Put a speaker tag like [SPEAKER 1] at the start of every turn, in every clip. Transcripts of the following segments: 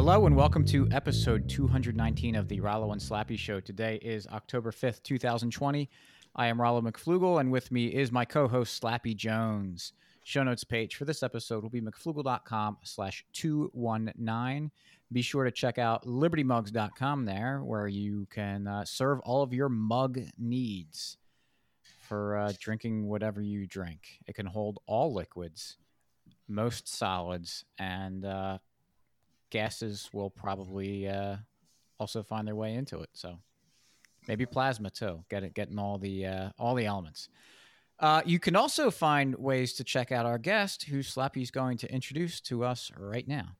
[SPEAKER 1] Hello and welcome to episode 219 of the Rollo and Slappy Show. Today is October 5th, 2020. I am Rollo McFloogle, and with me is my co-host Slappy Jones. Show notes page for this episode will be mcfloogle.com slash 219. Be sure to check out libertymugs.com there, where you can uh, serve all of your mug needs for uh, drinking whatever you drink. It can hold all liquids, most solids, and uh, gases will probably uh, also find their way into it. So maybe plasma too. Get it, getting all the uh, all the elements. Uh, you can also find ways to check out our guest, who Slappy's going to introduce to us right now.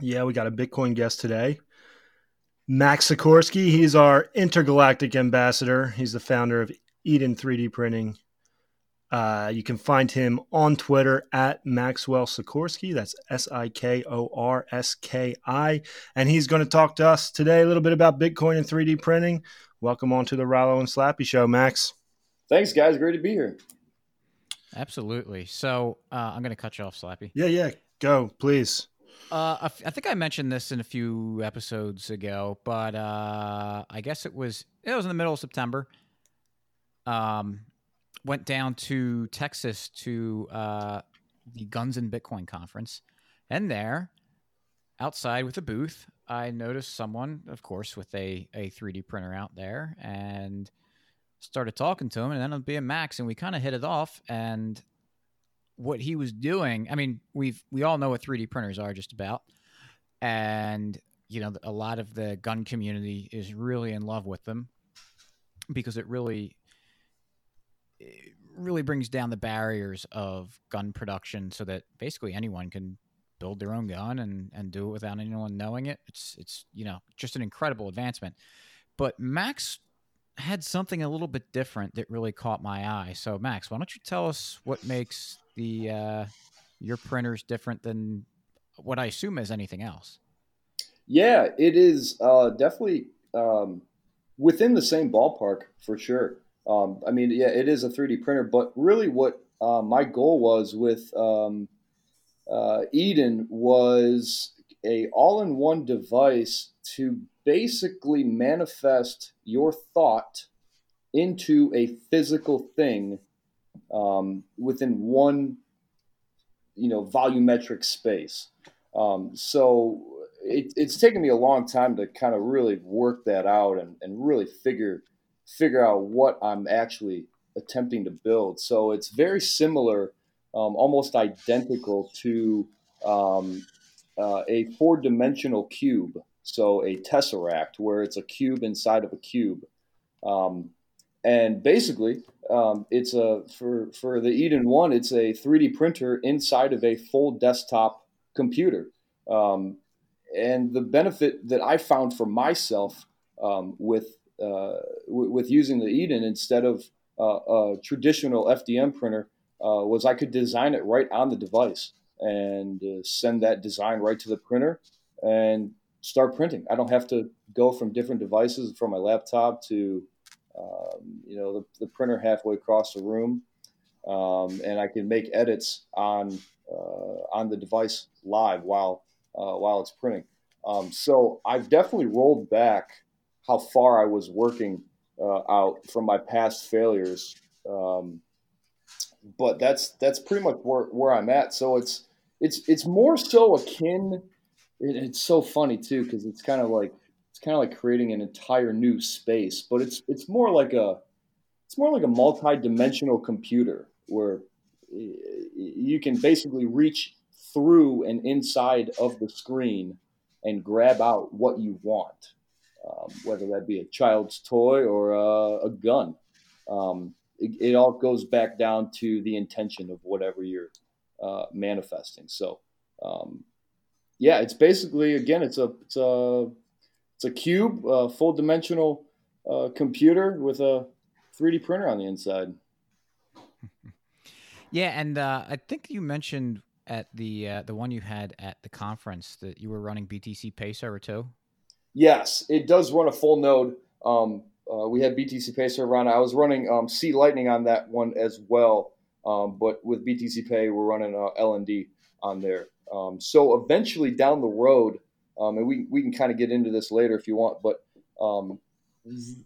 [SPEAKER 2] Yeah, we got a Bitcoin guest today. Max Sikorski. He's our intergalactic ambassador. He's the founder of Eden 3D Printing. Uh, you can find him on Twitter at Maxwell Sikorski. That's S I K O R S K I. And he's going to talk to us today a little bit about Bitcoin and 3D printing. Welcome on to the Rollo and Slappy Show, Max.
[SPEAKER 3] Thanks, guys. Great to be here.
[SPEAKER 1] Absolutely. So uh, I'm going to cut you off, Slappy.
[SPEAKER 2] Yeah, yeah. Go, please.
[SPEAKER 1] Uh, I, f- I think I mentioned this in a few episodes ago, but uh, I guess it was it was in the middle of September. Um, went down to Texas to uh, the Guns and Bitcoin conference, and there, outside with a booth, I noticed someone, of course, with a a 3D printer out there, and started talking to him, and then it'd be a Max, and we kind of hit it off, and what he was doing. I mean, we've we all know what 3D printers are just about, and you know a lot of the gun community is really in love with them because it really really brings down the barriers of gun production so that basically anyone can build their own gun and and do it without anyone knowing it. It's it's you know just an incredible advancement. But max had something a little bit different that really caught my eye. So max why don't you tell us what makes the uh your printers different than what i assume is anything else?
[SPEAKER 3] Yeah, it is uh, definitely um, within the same ballpark for sure. Um, I mean, yeah, it is a 3D printer, but really what uh, my goal was with um, uh, Eden was a all-in-one device to basically manifest your thought into a physical thing um, within one, you know, volumetric space. Um, so it, it's taken me a long time to kind of really work that out and, and really figure figure out what I'm actually attempting to build. So it's very similar, um, almost identical to um, uh, a four dimensional cube. So a tesseract, where it's a cube inside of a cube. Um, and basically, um, it's a for for the Eden one, it's a 3D printer inside of a full desktop computer. Um, and the benefit that I found for myself um, with uh, w- with using the Eden instead of uh, a traditional FDM printer uh, was I could design it right on the device and uh, send that design right to the printer and start printing. I don't have to go from different devices from my laptop to um, you know the, the, printer halfway across the room, um, and I can make edits on uh, on the device live while while it's printing. Um, so I've definitely rolled back how far I was working uh, out from my past failures. Um, but that's that's pretty much where, where I'm at. So it's it's it's more so akin. It, it's so funny too because it's kind of like it's kind of like creating an entire new space, but it's it's more like a it's more like a multi-dimensional computer where you can basically reach through and inside of the screen and grab out what you want, um, whether that be a child's toy or a, a gun. Um, it, it, all goes back down to the intention of whatever you're uh, manifesting. So, um, yeah, it's basically again, it's a it's a it's a cube, a full dimensional uh, computer with a 3D printer on the inside.
[SPEAKER 1] Yeah, and uh, I think you mentioned at the uh, the one you had at the conference that you were running BTC Server too.
[SPEAKER 3] Yes, it does run a full node. Um, uh, we had BTC Pay Server run. I was running um, C Lightning on that one as well. Um, but with BTC Pay, we're running uh, LND on there. Um, so eventually down the road, um, and we, we can kind of get into this later if you want, but um,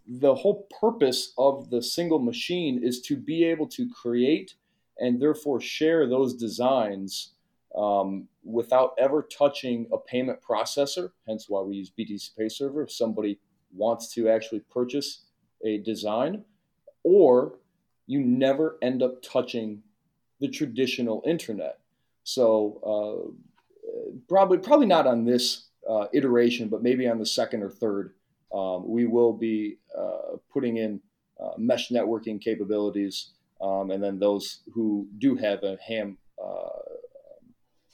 [SPEAKER 3] the whole purpose of the single machine is to be able to create and therefore share those designs um, without ever touching a payment processor. Hence why we use BTC Pay Server. If somebody wants to actually purchase a design, or you never end up touching the traditional internet. So uh, probably probably not on this uh, iteration, but maybe on the second or third, um, we will be uh, putting in uh, mesh networking capabilities, um, and then those who do have a ham uh,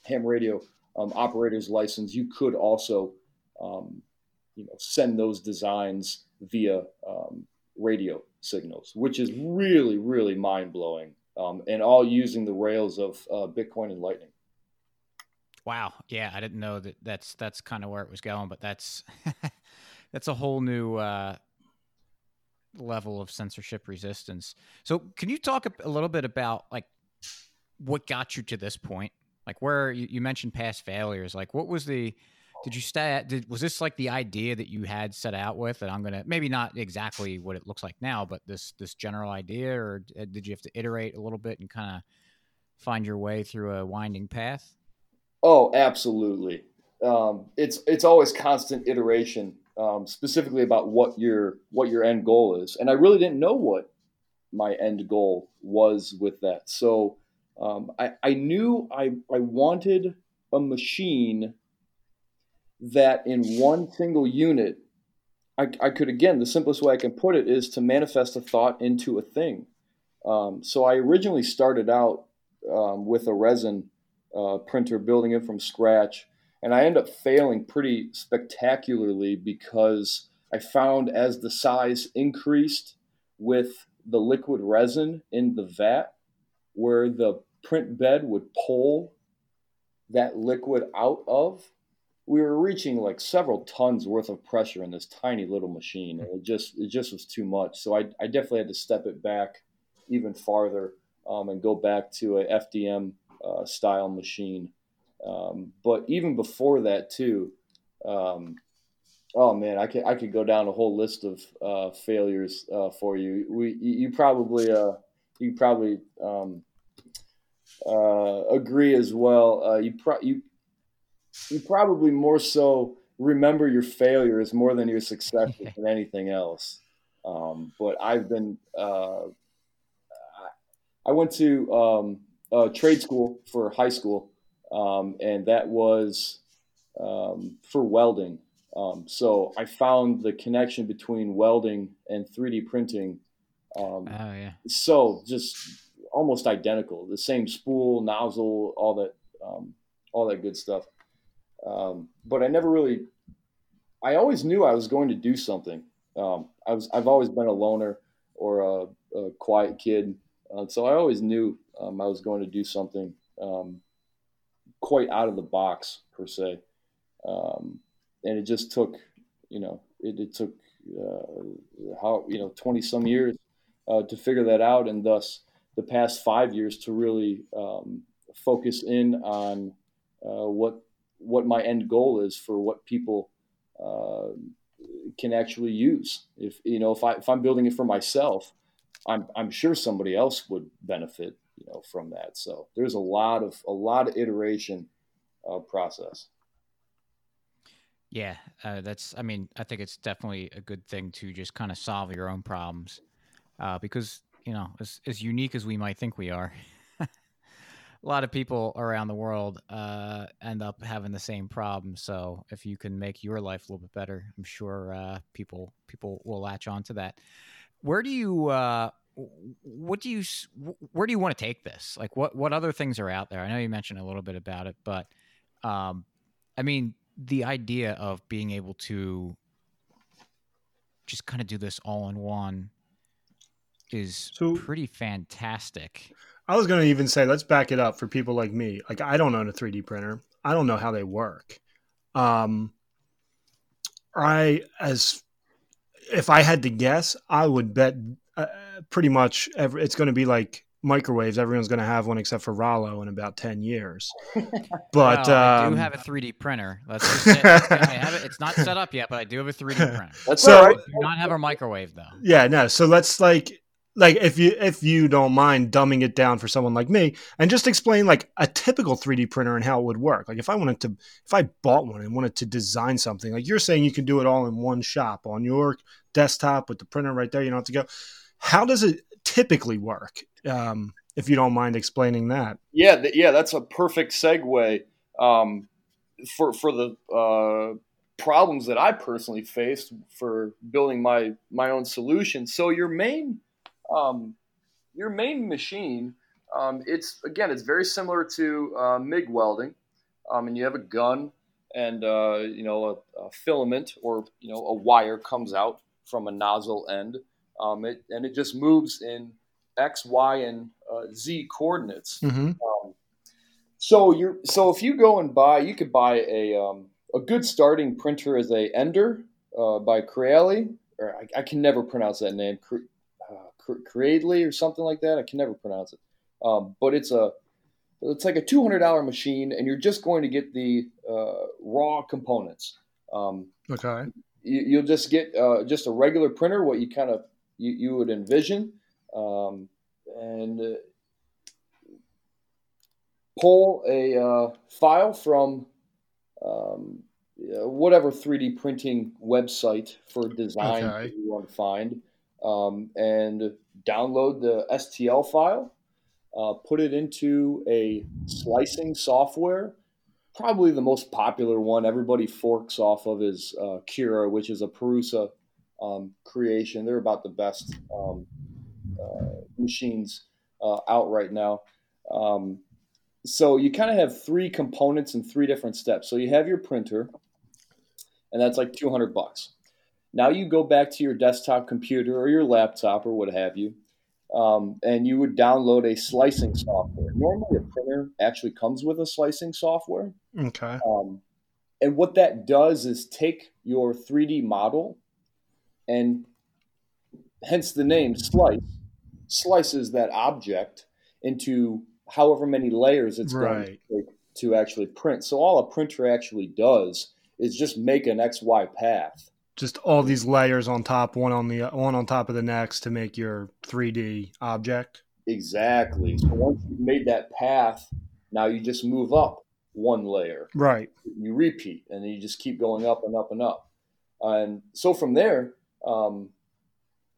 [SPEAKER 3] ham radio um, operator's license, you could also um, you know send those designs via um, radio signals, which is really really mind blowing, um, and all using the rails of uh, Bitcoin and Lightning.
[SPEAKER 1] Wow. Yeah, I didn't know that. That's that's kind of where it was going, but that's that's a whole new uh, level of censorship resistance. So, can you talk a, little bit about like what got you to this point? Like, where you, you mentioned past failures. Like, what was the did you stay at, did, was this like the idea that you had set out with that i'm gonna maybe not exactly what it looks like now but this this general idea or did you have to iterate a little bit and kind of find your way through a winding path
[SPEAKER 3] Oh, absolutely. Um, it's it's always constant iteration, um, specifically about what your what your end goal is. And I really didn't know what my end goal was with that. So um, I, I knew I, I wanted a machine that in one single unit, I, I could again the simplest way I can put it is to manifest a thought into a thing. Um, so I originally started out um, with a resin uh, printer, building it from scratch. And I end up failing pretty spectacularly because I found as the size increased with the liquid resin in the vat, where the print bed would pull that liquid out of, we were reaching like several tons worth of pressure in this tiny little machine. It just it just was too much. So I, I definitely had to step it back even farther um, and go back to a FDM uh, style machine. Um, but even before that, too, um, oh man, I could I could go down a whole list of uh, failures uh, for you. We you probably uh, you probably um, uh, agree as well. Uh, you pro- you you probably more so remember your failures more than your successes than anything else. Um, but I've been uh, I went to um, uh, trade school for high school, um, and that was um, for welding. Um, so I found the connection between welding and 3D printing.
[SPEAKER 1] Um, oh yeah.
[SPEAKER 3] So just almost identical, the same spool, nozzle, all that, um, all that good stuff. Um, but I never really. I always knew I was going to do something. I was. I've always been a loner or a, a quiet kid, uh, so I always knew um, I was going to do something um, quite out of the box per se, um, and it just took, you know, it, it took uh, how you know twenty some years uh, to figure that out, and thus the past five years to really um, focus in on uh, what what my end goal is for what people uh, can actually use. If you know, if I if I'm building it for myself, I'm I'm sure somebody else would benefit you know from that. So there's a lot of a lot of iteration uh, process.
[SPEAKER 1] Yeah, uh, that's. I mean, I think it's definitely a good thing to just kind of solve your own problems, uh, because you know, as as unique as we might think we are, a lot of people around the world uh, end up having the same problem. So if you can make your life a little bit better, I'm sure uh, people people will latch on to that. Where do you uh, what do you where do you want to take this like what what other things are out there i know you mentioned a little bit about it but um i mean the idea of being able to just kind of do this all in one is so, pretty fantastic
[SPEAKER 2] i was going to even say let's back it up for people like me like i don't own a 3d printer i don't know how they work um i as if i had to guess i would bet uh, pretty much every, it's going to be like microwaves, everyone's going to have one except for Rollo in about ten years. But
[SPEAKER 1] Well, I
[SPEAKER 2] um,
[SPEAKER 1] do have a 3D printer. Let's just say, I have it. It's not set up yet, but I do have a 3D printer.
[SPEAKER 3] That's
[SPEAKER 2] So-
[SPEAKER 3] all right.
[SPEAKER 1] I do not have a microwave though.
[SPEAKER 2] yeah, no. So let's like like if you if you don't mind dumbing it down for someone like me and just explain like a typical 3D printer and how it would work. Like if I wanted to if I bought one and wanted to design something, like you're saying you can do it all in one shop on your desktop with the printer right there, you don't have to go. How does it typically work? Um, if you don't mind explaining that.
[SPEAKER 3] Yeah, th- yeah, that's a perfect segue um, for for the uh, problems that I personally faced for building my my own solution. So your main um, your main machine, um, it's again, it's very similar to uh, MIG welding, um, and you have a gun and uh, you know a, a filament or you know a wire comes out from a nozzle end, um, it, and it just moves in x, y, and uh, z coordinates.
[SPEAKER 2] Mm-hmm.
[SPEAKER 3] Um, so you're so if you go and buy, you could buy a um, a good starting printer as a Ender uh, by Creality, or I, I can never pronounce that name, Cre- Cre- Creately or something like that. I can never pronounce it. Um, but it's a it's like a two hundred dollar machine, and you're just going to get the uh, raw components. Um,
[SPEAKER 2] Okay.
[SPEAKER 3] you, you'll just get uh, just a regular printer, what you kind of you, you would envision, um, and uh, pull a uh, file from um, uh, whatever 3D printing website for design
[SPEAKER 2] Okay.
[SPEAKER 3] you want to find, um, and download the STL file. Uh, put it into a slicing software probably the most popular one everybody forks off of is uh, Cura, which is a Prusa um, creation. They're about the best um, uh, machines uh, out right now. Um, so you kind of have three components and three different steps. So you have your printer, and that's like 200 bucks. Now you go back to your desktop computer or your laptop or what have you, um, and you would download a slicing software. Normally, a printer actually comes with a slicing software.
[SPEAKER 2] Okay.
[SPEAKER 3] Um, and what that does is take your 3D model and hence the name slice, slices that object into however many layers it's going to take to actually print. So all a printer actually does is just make an XY path.
[SPEAKER 2] Just all these layers on top, one on the one on top of the next to make your 3D object.
[SPEAKER 3] Exactly. So once you've made that path, now you just move up one layer.
[SPEAKER 2] Right.
[SPEAKER 3] you repeat and then you just keep going up and up and up and so from there um,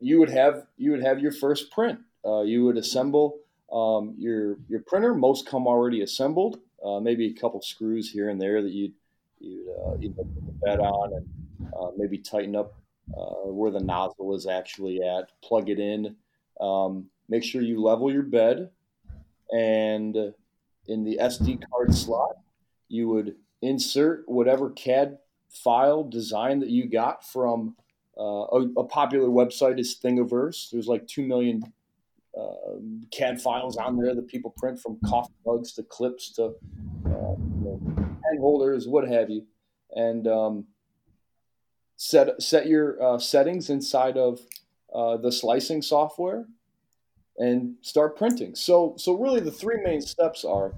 [SPEAKER 3] you would have you would have your first print uh, you would assemble um, your your printer most come already assembled uh, maybe a couple screws here and there that you'd you'd, uh, you'd put the bed on and uh, maybe tighten up uh, where the nozzle is actually at plug it in um, make sure you level your bed and in the sd card slot you would insert whatever CAD file design that you got from uh, a, a popular website is Thingiverse. There's like two million uh, CAD files on there that people print from coffee mugs to clips to uh, you know, holders, what have you, and um, set set your uh, settings inside of uh, the slicing software and start printing. So so really the three main steps are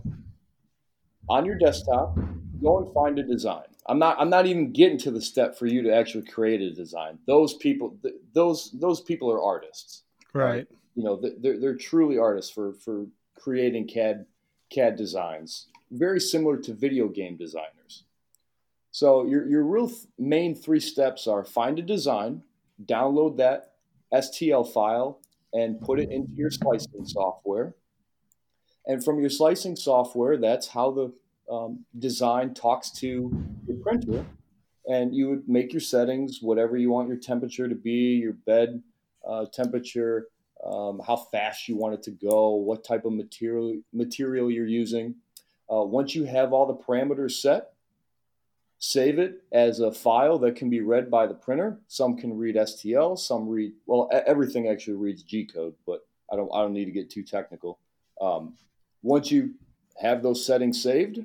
[SPEAKER 3] on your desktop, go and find a design. I'm not I'm not even getting to the step for you to actually create a design. Those people th- those those people are artists.
[SPEAKER 2] Right.
[SPEAKER 3] You know, they're they're truly artists for for creating CAD CAD designs. Very similar to video game designers. So your your real th- main three steps are find a design, download that STL file and put it into your slicing software. And from your slicing software, that's how the um, design talks to your printer. And you would make your settings, whatever you want your temperature to be, your bed uh, temperature, um, how fast you want it to go, what type of material material you're using. Uh, once you have all the parameters set, save it as a file that can be read by the printer. Some can read STL, some read well. Everything actually reads G code, but I don't. I don't need to get too technical. Um, once you have those settings saved,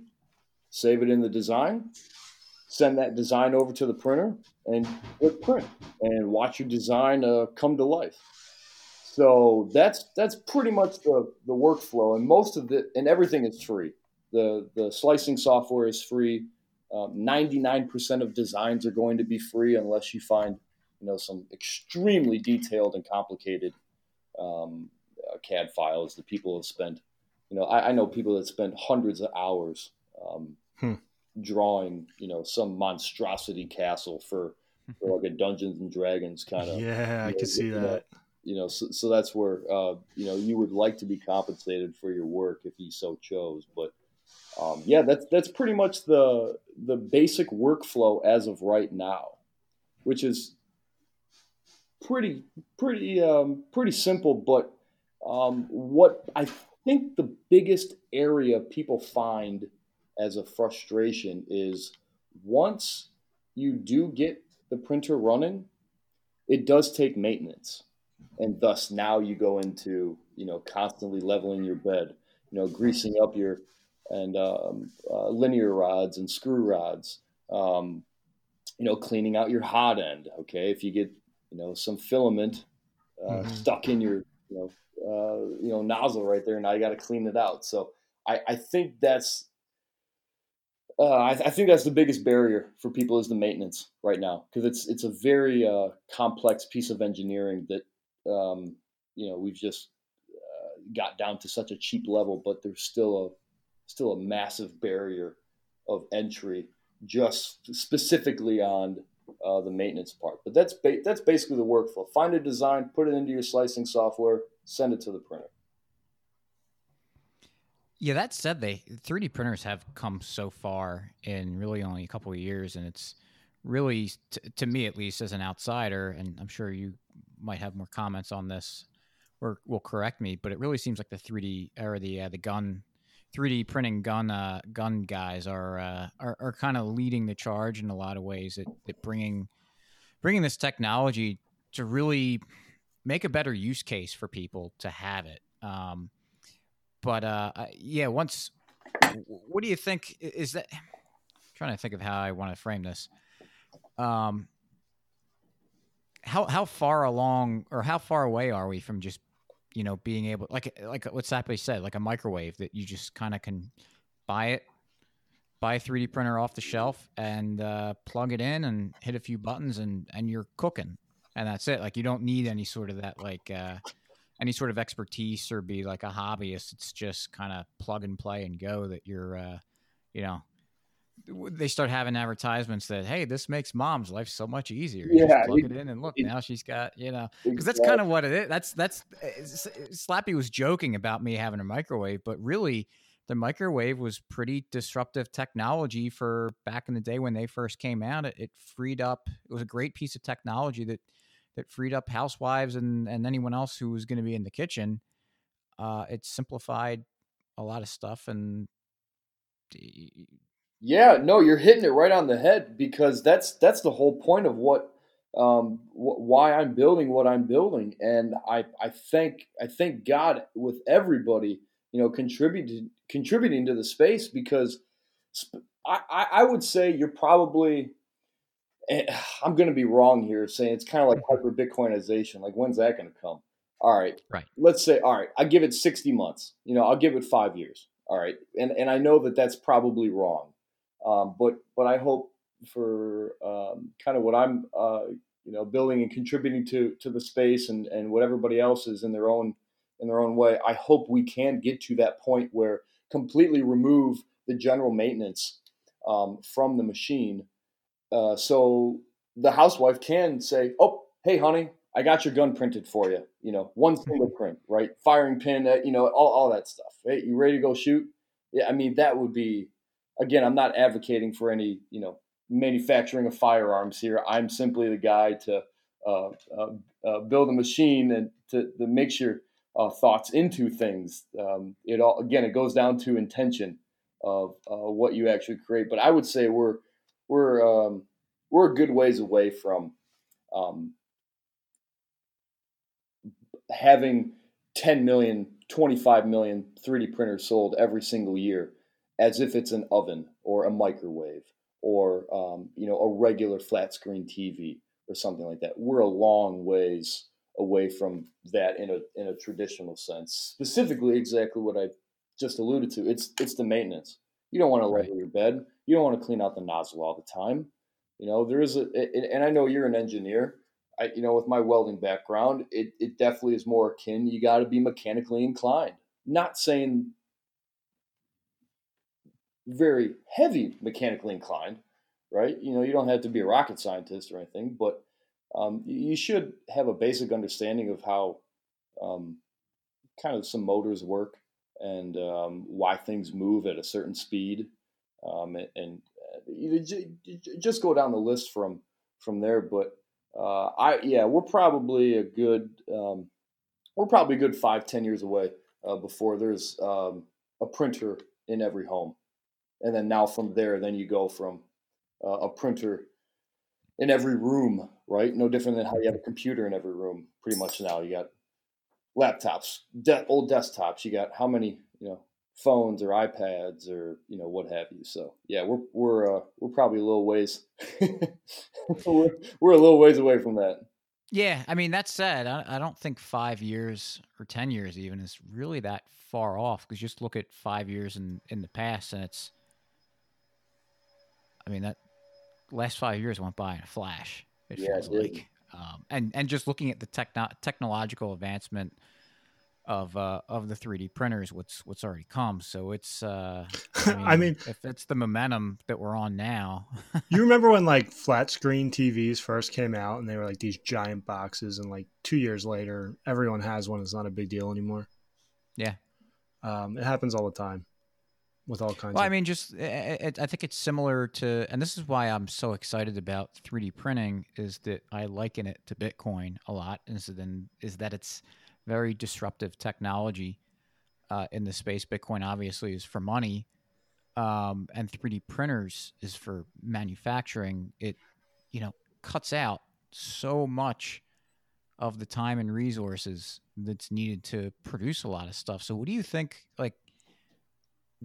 [SPEAKER 3] save it in the design, send that design over to the printer, and hit print, and watch your design uh, come to life. So that's that's pretty much the the workflow, and most of it and everything is free. the The slicing software is free. Ninety nine percent of designs are going to be free unless you find you know some extremely detailed and complicated um, uh, CAD files that people have spent. You know, I, I know people that spend hundreds of hours um, hmm. drawing, you know, some monstrosity castle for, for like a Dungeons and Dragons kind of.
[SPEAKER 2] Yeah, I know, can see that.
[SPEAKER 3] you know, so, so that's where uh, you know you would like to be compensated for your work if you so chose. But um, yeah, that's that's pretty much the the basic workflow as of right now, which is pretty pretty um, pretty simple. But um, what I think the biggest area people find as a frustration is once you do get the printer running, it does take maintenance. And thus now you go into, you know, constantly leveling your bed, you know, greasing up your and um, uh, linear rods and screw rods, um, you know, cleaning out your hot end. Okay. If you get, you know, some filament uh, mm-hmm. stuck in your, you know, uh, you know, nozzle right there. Now you got to clean it out. So I, I think that's uh, I, I, think that's the biggest barrier for people is the maintenance right now because it's it's a very uh, complex piece of engineering that um, you know we've just uh, got down to such a cheap level, but there's still a still a massive barrier of entry just specifically on uh, the maintenance part. But that's ba- that's basically the workflow. Find a design, put it into your slicing software, send it to the printer.
[SPEAKER 1] Yeah, that said, they 3D printers have come so far in really only a couple of years, and it's really, t- to me at least, as an outsider, and I'm sure you might have more comments on this or will correct me, but it really seems like the 3D or the uh, the gun 3D printing gun uh, gun guys are uh, are, are kind of leading the charge in a lot of ways at, at bringing bringing this technology to really make a better use case for people to have it. Um, but uh, yeah, once, what do you think? Is that? I'm trying to think of how I want to frame this. Um, how how far along or how far away are we from just you know being able like like what Slappy said like a microwave that you just kind of can buy it buy a 3D printer off the shelf and uh, plug it in and hit a few buttons and and you're cooking and that's it like you don't need any sort of that like uh, any sort of expertise or be like a hobbyist. It's just kind of plug and play and go that you're, uh, you know, they start having advertisements that hey this makes mom's life so much easier. You yeah plug it, it, in and look it, now she's got you know because that's kind of what it is that's that's slappy was joking about me having a microwave but really the microwave was pretty disruptive technology for back in the day when they first came out. It, it freed up it was a great piece of technology that that freed up housewives and, and anyone else who was going to be in the kitchen. Uh, it simplified a lot of stuff and
[SPEAKER 3] yeah no you're hitting it right on the head because that's that's the whole point of what um, wh- why I'm building what I'm building and I I thank I thank God with everybody you know contributing contributing to the space because I, I would say you're probably I'm going to be wrong here saying it's kind of like hyper Bitcoinization. Like, when's that going to come? All right.
[SPEAKER 1] Right.
[SPEAKER 3] Let's say, all right, I give it 60 months. You know, I'll give it five years. All right. And, and I know that that's probably wrong. Um, but, but I hope for um, kind of what I'm, uh, you know, building and contributing to, to the space and, and what everybody else is in their own, in their own way. I hope we can get to that point where completely remove the general maintenance um, from the machine uh, so the housewife can say, "Oh, hey, honey, I got your gun printed for you. You know, one single print, right? Firing pin, uh, you know, all, all that stuff. Hey, you ready to go shoot? Yeah, I mean, that would be. Again, I'm not advocating for any, you know, manufacturing of firearms here. I'm simply the guy to uh, uh, uh, build a machine and to, to your uh, thoughts into things. Um, it all again, it goes down to intention of uh, what you actually create. But I would say we're we're um, we're a good ways away from um, having 10 million 25 million 3d printers sold every single year as if it's an oven or a microwave or um, you know a regular flat screen tv or something like that we're a long ways away from that in a in a traditional sense. Specifically, exactly what I just alluded to. It's it's the maintenance. You don't want to level right. your bed. You don't want to clean out the nozzle all the time. You know, there is a, and I know you're an engineer. I, you know, with my welding background, it, it definitely is more akin. You got to be mechanically inclined. Not saying very heavy mechanically inclined, right? You know, you don't have to be a rocket scientist or anything, but um, you should have a basic understanding of how um, kind of some motors work and um, why things move at a certain speed, um, and, and uh, just go down the list from from there. But uh, I yeah, we're probably a good um, we're probably good five ten years away uh, before there's um, a printer in every home, and then now from there, then you go from uh, a printer in every room, right? No different than how you have a computer in every room. Pretty much now, you got laptops, de- old desktops. You got how many, you know, phones or iPads or you know what have you. So yeah, we're we're uh, we're probably a little ways. we're, we're a little ways away from that.
[SPEAKER 1] Yeah, I mean that said, I, I don't think five years or ten years even is really that far off because just look at five years in in the past and it's. I mean that last five years went by in a flash. It yeah, feels it like, um, and and just looking at the techno- technological advancement of uh, of the 3D printers, what's what's already come. So it's, uh, I, mean, I mean, if it's the momentum that we're on now.
[SPEAKER 2] you remember when like flat screen TVs first came out, and they were like these giant boxes, and like two years later, everyone has one. It's not a big deal anymore.
[SPEAKER 1] Yeah,
[SPEAKER 2] um, it happens all the time with all kinds.
[SPEAKER 1] Well,
[SPEAKER 2] of...
[SPEAKER 1] I mean, just it, it, I think it's similar to, and this is why I'm so excited about 3D printing is that I liken it to Bitcoin a lot. Is then is that it's very disruptive technology uh, in the space. Bitcoin obviously is for money, um, and 3D printers is for manufacturing. It you know cuts out so much of the time and resources that's needed to produce a lot of stuff. So, what do you think? Like,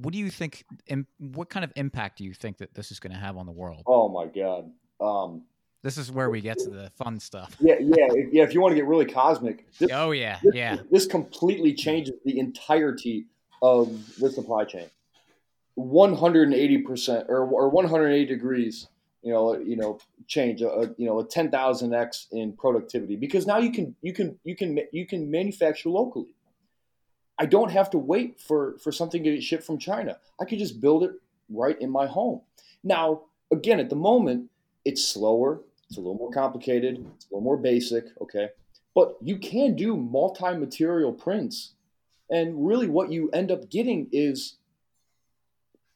[SPEAKER 1] what do you think? what kind of impact do you think that this is going to have on the world?
[SPEAKER 3] Oh my god! Um,
[SPEAKER 1] this is where we get to the fun stuff.
[SPEAKER 3] Yeah, yeah, yeah. If you want to get really cosmic,
[SPEAKER 1] this, oh yeah,
[SPEAKER 3] this,
[SPEAKER 1] yeah.
[SPEAKER 3] This completely changes the entirety of the supply chain. One hundred and eighty percent, or or one hundred eighty degrees. You know, you know, change a you know a ten thousand x in productivity because now you can you can you can you can manufacture locally. I don't have to wait for for something to get shipped from China. I can just build it right in my home. Now, again, at the moment, it's slower it's a little more complicated. It's a little more basic. Okay. But you can do multi material prints. And really, what you end up getting is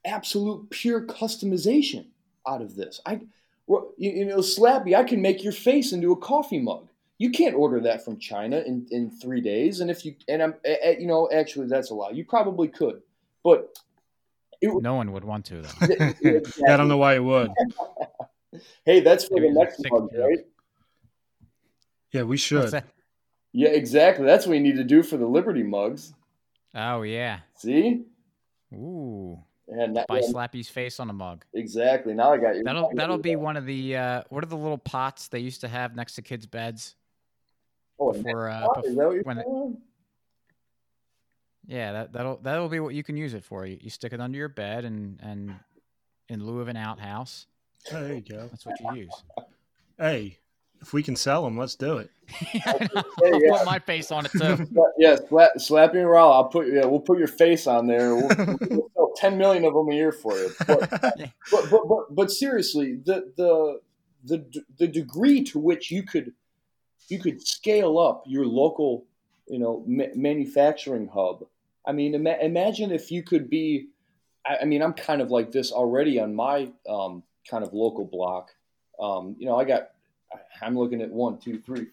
[SPEAKER 3] absolute pure customization out of this. I, you know, Slappy, I can make your face into a coffee mug. You can't order that from China in, in three days. And if you, and I'm, you know, actually, that's a lie. You probably could. But
[SPEAKER 1] it, no one would want to, though.
[SPEAKER 2] I don't know why it would.
[SPEAKER 3] hey, that's for the next mug, right?
[SPEAKER 2] Yeah, we should.
[SPEAKER 3] Yeah, exactly. That's what we need to do for the Liberty mugs.
[SPEAKER 1] Oh yeah.
[SPEAKER 3] See?
[SPEAKER 1] Ooh. And that, By yeah, Slappy's face on a mug.
[SPEAKER 3] Exactly. Now I got you.
[SPEAKER 1] That'll that'll be one of the uh, what are the little pots they used to have next to kids' beds?
[SPEAKER 3] Oh, before, uh, before when it,
[SPEAKER 1] yeah, that that'll that'll be what you can use it for. You, you stick it under your bed and and in lieu of an outhouse.
[SPEAKER 2] Oh, there you go.
[SPEAKER 1] That's what you use.
[SPEAKER 2] Hey, if we can sell them, let's do it.
[SPEAKER 1] yeah, I'll yeah. put my face on it too.
[SPEAKER 3] yeah, slap, slap your raw. I'll put yeah, we'll put your face on there. We'll, we'll sell ten million of them a year for you. But, but, but, but, but seriously, the the the the degree to which you could you could scale up your local you know ma- manufacturing hub. I mean, ima- imagine if you could be. I, I, mean, I'm kind of like this already on my um, kind of local block. Um, you know, I got, I'm looking at one, two, three,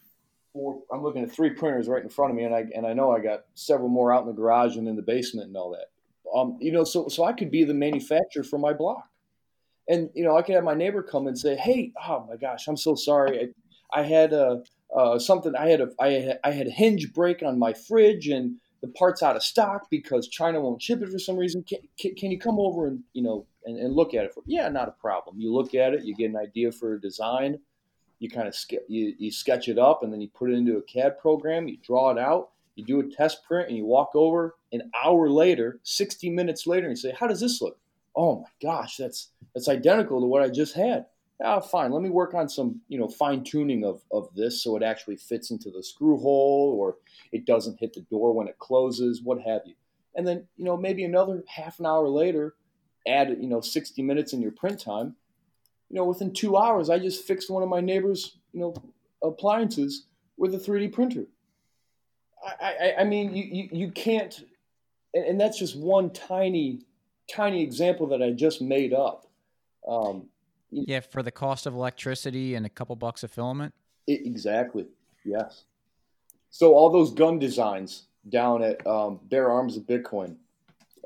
[SPEAKER 3] four. I'm looking at three printers right in front of me, and I and I know I got several more out in the garage and in the basement and all that. Um, you know, so so I could be the manufacturer for my block, and you know, I could have my neighbor come and say, "Hey, oh my gosh, I'm so sorry. I, I had a uh, something. I had a I had, I had a hinge break on my fridge, and the part's out of stock because China won't ship it for some reason. Can, can, can you come over and you know and, and look at it for yeah, not a problem. You look at it, you get an idea for a design, you kind of ske- you, you sketch it up and then you put it into a CAD program, you draw it out, you do a test print, and you walk over an hour later, 60 minutes later, and you say, "How does this look?" Oh my gosh, that's that's identical to what I just had. Ah, fine. Let me work on some, you know, fine tuning of, of this so it actually fits into the screw hole or it doesn't hit the door when it closes, what have you. And then, you know, maybe another half an hour later, add, you know, 60 minutes in your print time. You know, within two hours, I just fixed one of my neighbor's, you know, appliances with a 3D printer. I, I, I mean, you, you, you can't, and, and that's just one tiny, tiny example that I just made up. Um,
[SPEAKER 1] yeah, for the cost of electricity and a couple bucks of filament.
[SPEAKER 3] It, exactly. Yes. So all those gun designs down at um, Bear Arms of Bitcoin.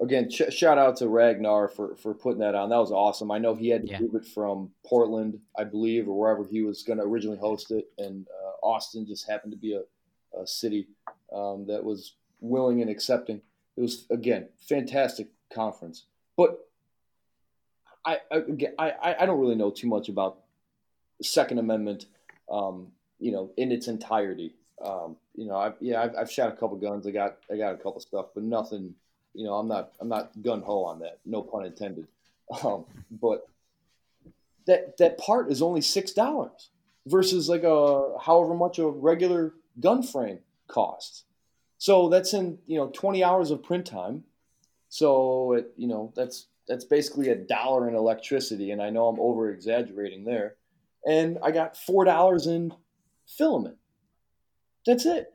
[SPEAKER 3] Again, ch- shout out to Ragnar for for putting that on. That was awesome. I know he had to
[SPEAKER 1] Yeah.
[SPEAKER 3] move it from Portland, I believe, or wherever he was going to originally host it, and uh, Austin just happened to be a, a city um, that was willing and accepting. It was again fantastic conference, but I I, I don't really know too much about the Second Amendment, um, you know, in its entirety. Um, you know, I've, yeah, I've, I've shot a couple guns. I got I got a couple stuff, but nothing. You know, I'm not I'm not gun ho on that. No pun intended. Um, but that that part is only six dollars versus like a however much a regular gun frame costs. So that's in you know 20 hours of print time. So it, you know that's that's basically a dollar in electricity, and I know I'm over exaggerating there. And I got four dollars in filament. That's it,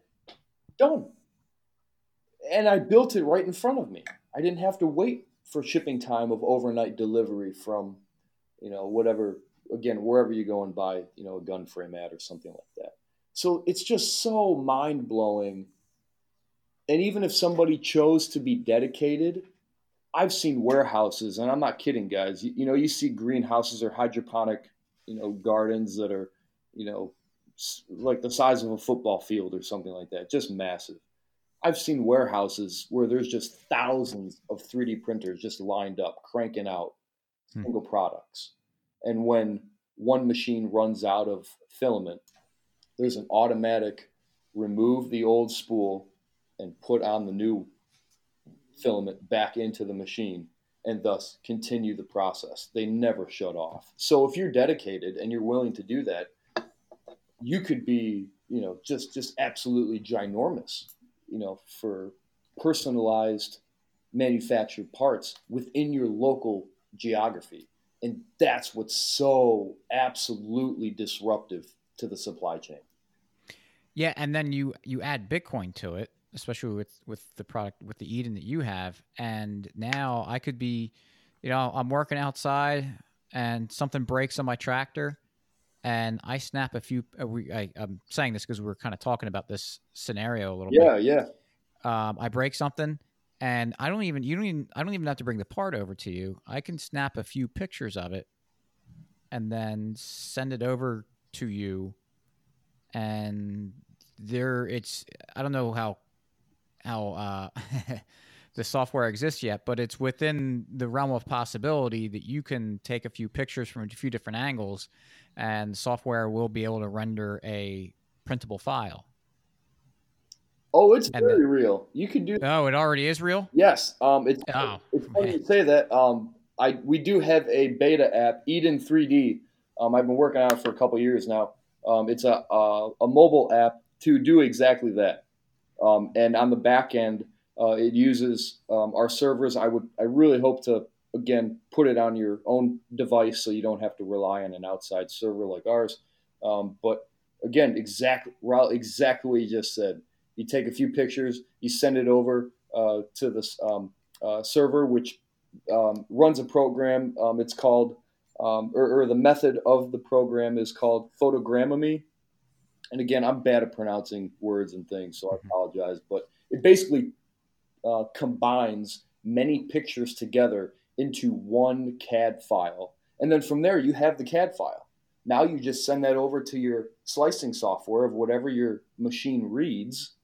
[SPEAKER 3] done. And I built it right in front of me. I didn't have to wait for shipping time of overnight delivery from, you know, whatever. Again, wherever you go and buy, you know, a gun frame at or something like that. So it's just so mind blowing. And even if somebody chose to be dedicated, I've seen warehouses, and I'm not kidding, guys. You, you know, you see greenhouses or hydroponic, you know, gardens that are, you know, like the size of a football field or something like that, just massive. I've seen warehouses where there's just thousands of 3D printers just lined up, cranking out
[SPEAKER 1] Hmm.
[SPEAKER 3] single products. And when one machine runs out of filament, there's an automatic remove the old spool and put on the new filament back into the machine and thus continue the process. They never shut off. So if you're dedicated and you're willing to do that, you could be, you know, just just absolutely ginormous, you know, for personalized manufactured parts within your local geography. And that's what's so absolutely disruptive to the supply chain.
[SPEAKER 1] Yeah, and then you you add Bitcoin to it, especially with with the product with the Eden that you have, and now I could be, you know, I'm working outside and something breaks on my tractor, and I snap a few. Uh, we, I, I'm saying this because we were kind of talking about this scenario a little
[SPEAKER 3] bit. Yeah,
[SPEAKER 1] yeah. Um, I break something, and I don't even you don't even I don't even have to bring the part over to you. I can snap a few pictures of it, and then send it over to you and there it's i don't know how how uh the software exists yet but it's within the realm of possibility that you can take a few pictures from a few different angles and software will be able to render a printable file
[SPEAKER 3] Oh, it's
[SPEAKER 1] And
[SPEAKER 3] very real. You could do
[SPEAKER 1] oh it already is real
[SPEAKER 3] Yes, um, it's
[SPEAKER 1] Oh,
[SPEAKER 3] it's funny
[SPEAKER 1] man.
[SPEAKER 3] you say that. Um, I we do have a beta app, Eden 3D. Um, I've been working on it for a couple years now. Um, it's a, a a mobile app to do exactly that. Um, and on the back end, uh, it uses um, our servers. I would I really hope to again put it on your own device so you don't have to rely on an outside server like ours. Um, but again, exactly exactly what you just said. You take a few pictures, you send it over uh, to this um, uh, server, which um, runs a program. Um, it's called, or, or the method of the program is called Photogrammetry. And again, I'm bad at pronouncing words and things, so I
[SPEAKER 1] Mhm.
[SPEAKER 3] apologize. But it basically uh, combines many pictures together into one CAD file. And then from there, you have the CAD file. Now you just send that over to your slicing software of whatever your machine reads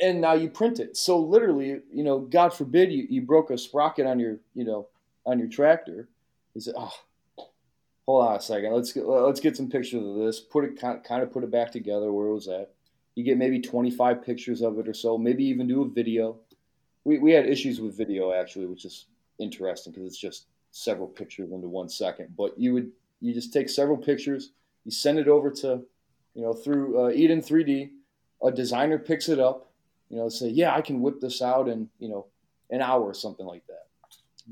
[SPEAKER 3] and now you print it. So literally, you know, God forbid you, you broke a sprocket on your, you know, on your tractor. You say, oh, hold on a second. Let's get let's get some pictures of this. Put it kind of put it back together where it was at. You get maybe 25 pictures of it or so. Maybe even do a video. We we had issues with video actually, which is interesting because it's just several pictures into one second. But you would you just take several pictures, you send it over to, you know, through uh, Eden 3D. A designer picks it up, you know, say, yeah, I can whip this out in you know an hour or something like that.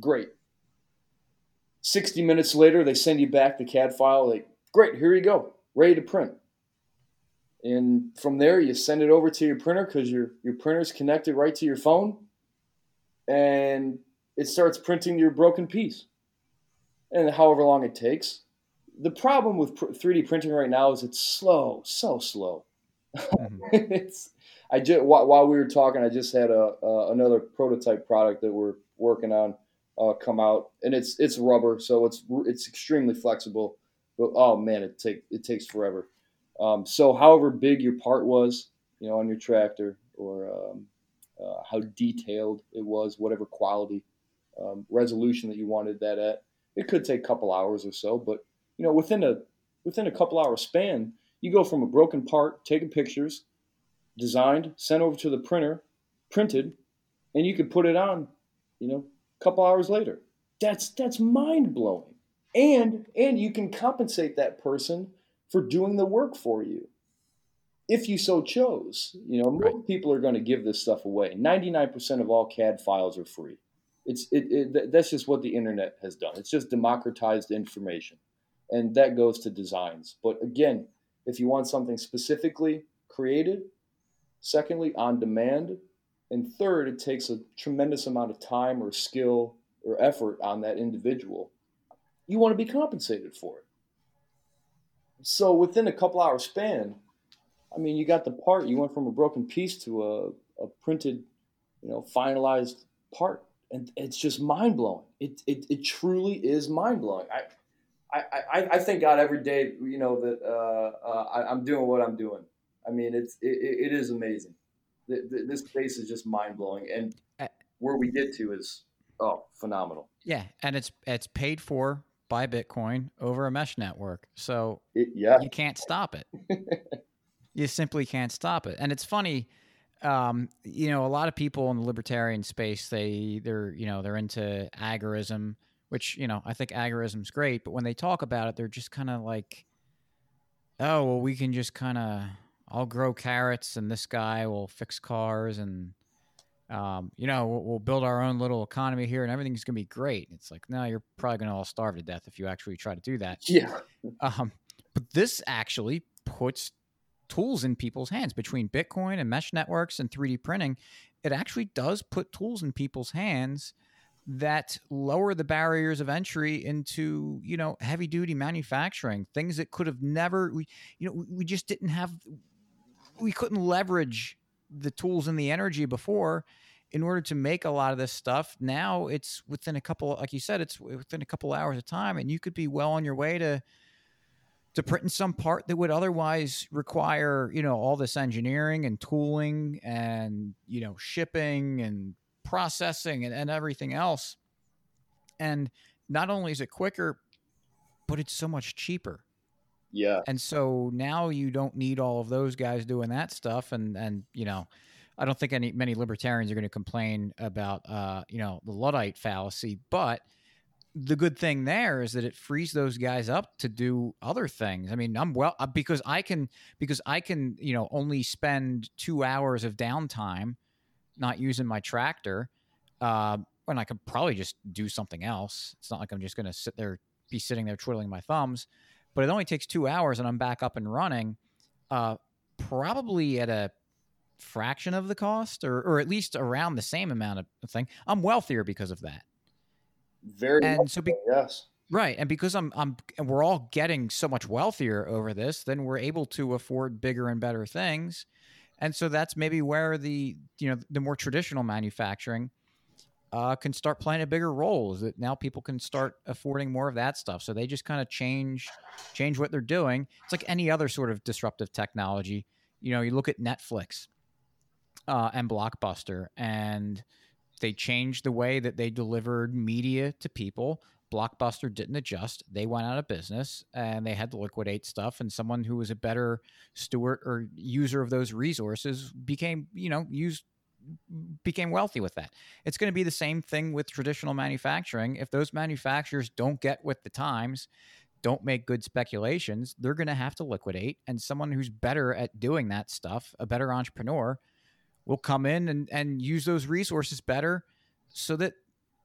[SPEAKER 3] Great. 60 minutes later, they send you back the CAD file. Like, great, here you go, ready to print. And from there, you send it over to your printer because your your printer's connected right to your phone, and it starts printing your broken piece. And however long it takes. The problem with 3D printing right now is it's slow, so slow. Mm-hmm. it's I just while we were talking, I just had a uh, another prototype product that we're working on uh, come out, and it's it's rubber, so it's it's extremely flexible. But oh man, it take it takes forever. Um, so however big your part was, you know, on your tractor, or um, uh, how detailed it was, whatever quality um, resolution that you wanted that at, it could take a couple hours or so. But you know, within a within a couple hour span, you go from a broken part, taking pictures, designed, sent over to the printer, printed, and you could put it on, you know, a couple hours later. That's that's mind blowing. And and you can compensate that person for doing the work for you. If you so chose, you know, right. most people are going to give this stuff away. 99% of all CAD files are free. It's it, it that's just what the internet has done. It's just democratized information. And that goes to designs. But again, if you want something specifically created, secondly, on demand, and third, it takes a tremendous amount of time or skill or effort on that individual. You want to be compensated for it. So within a couple hour span, I mean, you got the part. You went from a broken piece to a, a printed, you know, finalized part, and it's just mind blowing. It, it it truly is mind blowing. I, I, I, I thank God every day, you know, that uh, uh, I, am doing what I'm doing. I mean, it's it, it is amazing this space is just mind blowing, and uh, where we get to is oh phenomenal.
[SPEAKER 1] Yeah, and it's it's paid for by Bitcoin over a mesh network, so
[SPEAKER 3] it, yeah,
[SPEAKER 1] you can't stop it. you simply can't stop it, and it's funny. Um, you know, a lot of people in the libertarian space, they they're you know they're into agorism, which you know I think agorism's great, but when they talk about it, they're just kind of like, oh well, we can just kind of I'll grow carrots and this guy will fix cars and um, you know we'll, we'll, build our own little economy here and everything's gonna be great. It's like no, you're probably gonna all starve to death if you actually try to do that.
[SPEAKER 3] Yeah.
[SPEAKER 1] Um, but this actually puts tools in people's hands between Bitcoin and mesh networks and 3D printing. It actually does put tools in people's hands that lower the barriers of entry into you know heavy duty manufacturing things that could have never we you know we just didn't have we couldn't leverage the tools and the energy before in order to make a lot of this stuff. Now it's within a couple, like you said, it's within a couple hours of time, and you could be well on your way to to printing some part that would otherwise require, you know, all this engineering and tooling and you know shipping and processing and, and everything else. And not only is it quicker, but it's so much cheaper.
[SPEAKER 3] Yeah.
[SPEAKER 1] And so now you don't need all of those guys doing that stuff. And, and, you know, I don't think any, many libertarians are going to complain about, uh, you know, the Luddite fallacy, but the good thing there is that it frees those guys up to do other things. I mean, I'm well, uh, because I can, because I can, you know, only spend two hours of downtime not using my tractor. Uh, when I could probably just do something else. It's not like I'm just going to sit there, be sitting there twiddling my thumbs but it only takes two hours and I'm back up and running, uh, probably at a fraction of the cost or, or at least around the same amount of thing. I'm wealthier because of that.
[SPEAKER 3] Very and so be- yes.
[SPEAKER 1] Right, and because I'm, I'm, and we're all getting so much wealthier over this, then we're able to afford bigger and better things, and so that's maybe where the, you know, the more traditional manufacturing uh, can start playing a bigger role. Is that now people can start affording more of that stuff? So they just kind of change change what they're doing. It's like any other sort of disruptive technology. You know, you look at Netflix uh, and Blockbuster, and they changed the way that they delivered media to people. Blockbuster didn't adjust. They went out of business and they had to liquidate stuff. And someone who was a better steward or user of those resources became, you know, used became wealthy with that. It's going to be the same thing with traditional manufacturing. If those manufacturers don't get with the times, don't make good speculations, they're going to have to liquidate. And someone who's better at doing that stuff, a better entrepreneur, will come in and, and use those resources better so that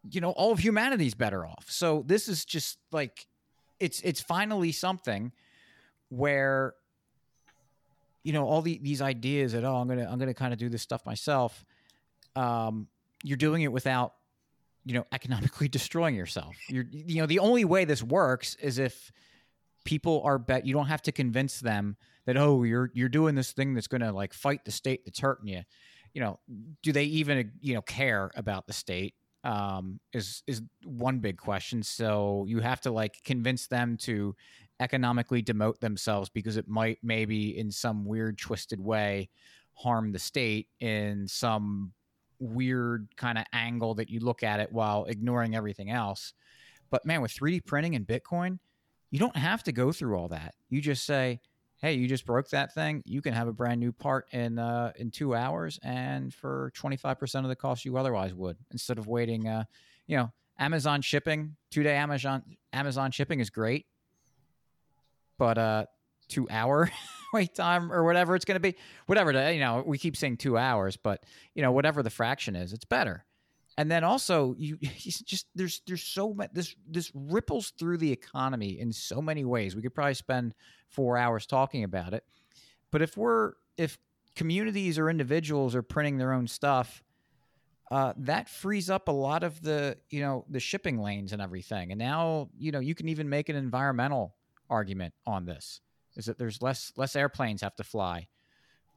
[SPEAKER 1] you know all of humanity's better off so this is just like it's it's finally something where you know all the, these ideas that oh i'm gonna i'm gonna kind of do this stuff myself um you're doing it without you know economically destroying yourself. You're you know the only way this works is if people are bet you don't have to convince them that oh you're you're doing this thing that's to like fight the state that's hurting you. You know do they even you know care about the state um is is one big question. So you have to like convince them to economically demote themselves because it might maybe in some weird twisted way harm the state in some weird kind of angle that you look at it while ignoring everything else. But man, with 3D printing and Bitcoin, you don't have to go through all that. You just say, "Hey, you just broke that thing. You can have a brand new part in uh, in two hours, and for 25 percent of the cost you otherwise would, instead of waiting." Uh, you know, Amazon shipping, two day Amazon Amazon shipping is great, but uh, two hour wait time or whatever it's going to be, whatever. You know, we keep saying two hours, but you know, whatever the fraction is, it's better. And then also, you just there's there's so much this this ripples through the economy in so many ways. We could probably spend four hours talking about it, but if we're if communities or individuals are printing their own stuff, uh, that frees up a lot of the you know the shipping lanes and everything. And now you know you can even make an environmental argument on this is that there's less less airplanes have to fly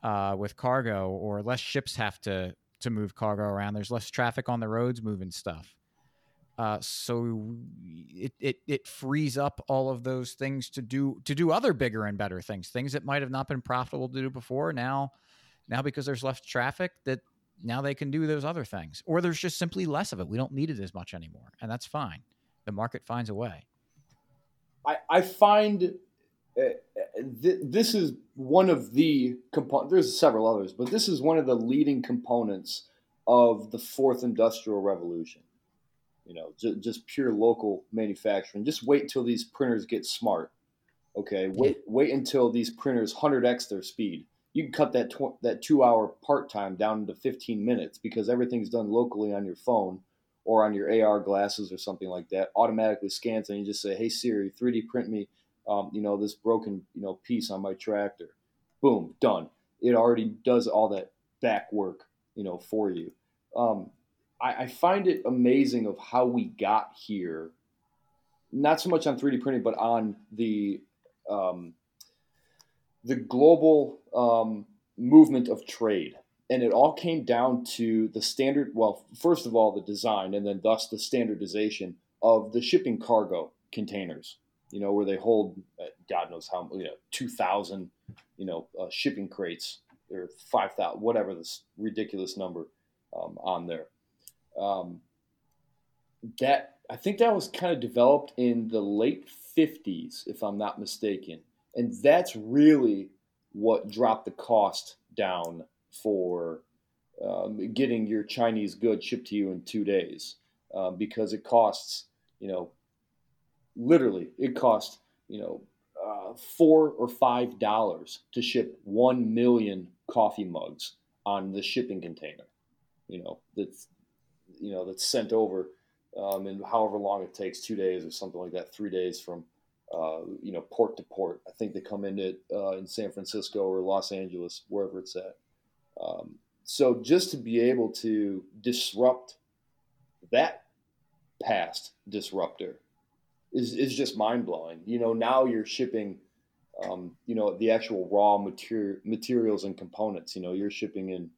[SPEAKER 1] uh, with cargo, or less ships have to to move cargo around. There's less traffic on the roads moving stuff. Uh, so it, it it frees up all of those things to do to do other bigger and better things, things that might have not been profitable to do before. Now, now because there's less traffic, that now they can do those other things, or there's just simply less of it. We don't need it as much anymore, and that's fine. The market finds a way.
[SPEAKER 3] I, I find uh, th- this is one of the components. There's several others, but this is one of the leading components of the fourth industrial revolution. You know, j- just pure local manufacturing. Just wait until these printers get smart. Okay, wait wait until these printers 100x their speed. You can cut that tw- that two hour part time down into 15 minutes because everything's done locally on your phone or on your AR glasses or something like that. Automatically scans and you just say, "Hey Siri, 3D print me." um, you know, this broken, you know, piece on my tractor. Boom, done. It already does all that back work, you know, for you. Um, I, I find it amazing of how we got here. Not so much on 3D printing, but on the um, the global um, movement of trade. And it all came down to the standard, well, first of all, the design, and then thus the standardization of the shipping cargo containers you know, where they hold uh, God knows how you know two thousand, you know, uh, shipping crates or five thousand, whatever this ridiculous number um, on there. Um, that I think that was kind of developed in the late fifties, if I'm not mistaken, and that's really what dropped the cost down for um, getting your Chinese goods shipped to you in two days, uh, because it costs you know literally it costs, you know uh, four or five dollars to ship one million coffee mugs on the shipping container you know that's you know that's sent over um, and however long it takes two days or something like that three days from uh, you know port to port. I think they come in it uh, in san francisco or los angeles wherever it's at um, so just to be able to disrupt that past disruptor is is just mind blowing. You know, now you're shipping, um, you know, the actual raw material materials and components. You know, you're shipping in,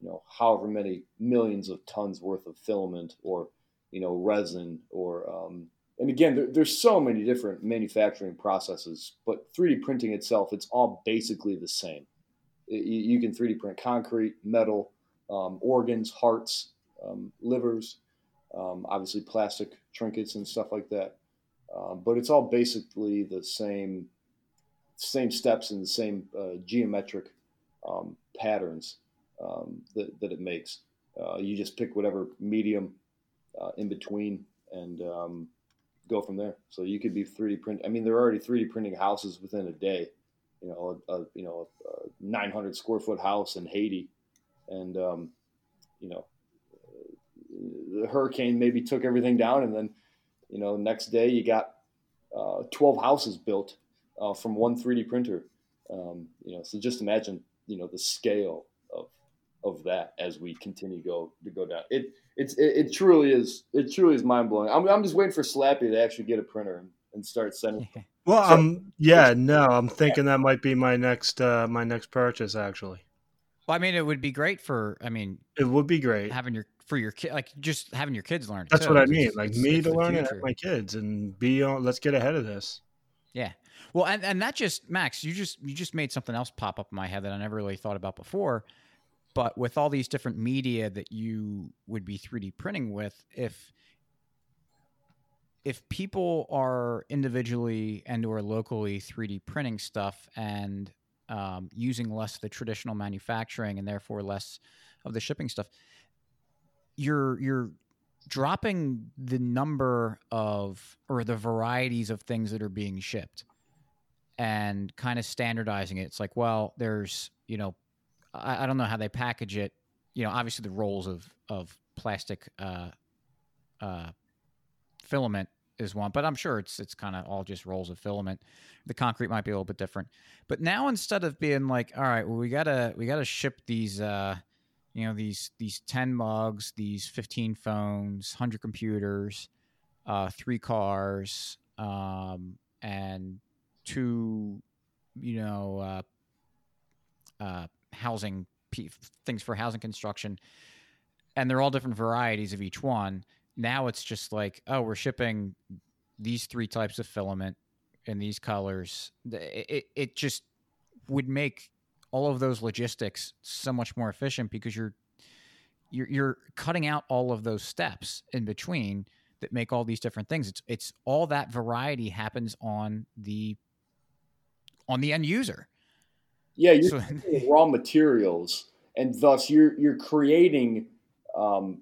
[SPEAKER 3] you know, however many millions of tons worth of filament or, you know, resin or, um, and again, there, there's so many different manufacturing processes, but 3D printing itself, it's all basically the same. You, can 3D print concrete, metal, um, organs, hearts, um, livers, um, obviously plastic trinkets and stuff like that. Um, but it's all basically the same same steps and the same uh, geometric um, patterns that, that it makes. Uh, you just pick whatever medium uh, in between and um, go from there. So you could be 3D print. I mean, they're already 3D printing houses within a day. You know, a, a you know a 900 square foot house in Haiti, and um, you know the hurricane maybe took everything down, and then you know next day you got uh, 12 houses built uh, from one 3D printer. Um, you know, so just imagine you know the scale of of that as we continue go to go down. It it's it, it truly is it truly is mind blowing. I'm I'm just waiting for Slappy to actually get a printer and, and start sending.
[SPEAKER 2] Well, so, um, yeah, no, I'm thinking that might be my next uh, my next purchase actually.
[SPEAKER 1] Well, I mean, it would be great for. I mean,
[SPEAKER 2] it would be great
[SPEAKER 1] having your for your kid, like just having your kids learn.
[SPEAKER 2] That's too. what I mean. Like it's, me it's to learn it, my kids, and be on. Let's get ahead of this.
[SPEAKER 1] Yeah. Well, and and that just Max, you just you just made something else pop up in my head that I never really thought about before. But with all these different media that you would be 3D printing with, if if people are individually and or locally 3D printing stuff and um, using less of the traditional manufacturing and therefore less of the shipping stuff, you're you're dropping the number of or the varieties of things that are being shipped and kind of standardizing it. It's like, well, there's you know, I, I don't know how they package it. You know, obviously the rolls of of plastic uh, uh, filament is one, but I'm sure it's it's kind of all just rolls of filament. The concrete might be a little bit different, but now instead of being like, all right, well we gotta we gotta ship these, uh, you know, these these ten mugs, these fifteen phones, hundred computers, uh, three cars, um, and two, you know, uh, uh, housing p- things for housing construction, and they're all different varieties of each one now it's just like, oh, we're shipping these three types of filament in these colors. It, it, it just would make all of those logistics so much more efficient because you're you're you're cutting out all of those steps in between that make all these different things. It's it's all that variety happens on the on the end user.
[SPEAKER 3] Yeah, you're so, raw materials, and thus you're you're creating um,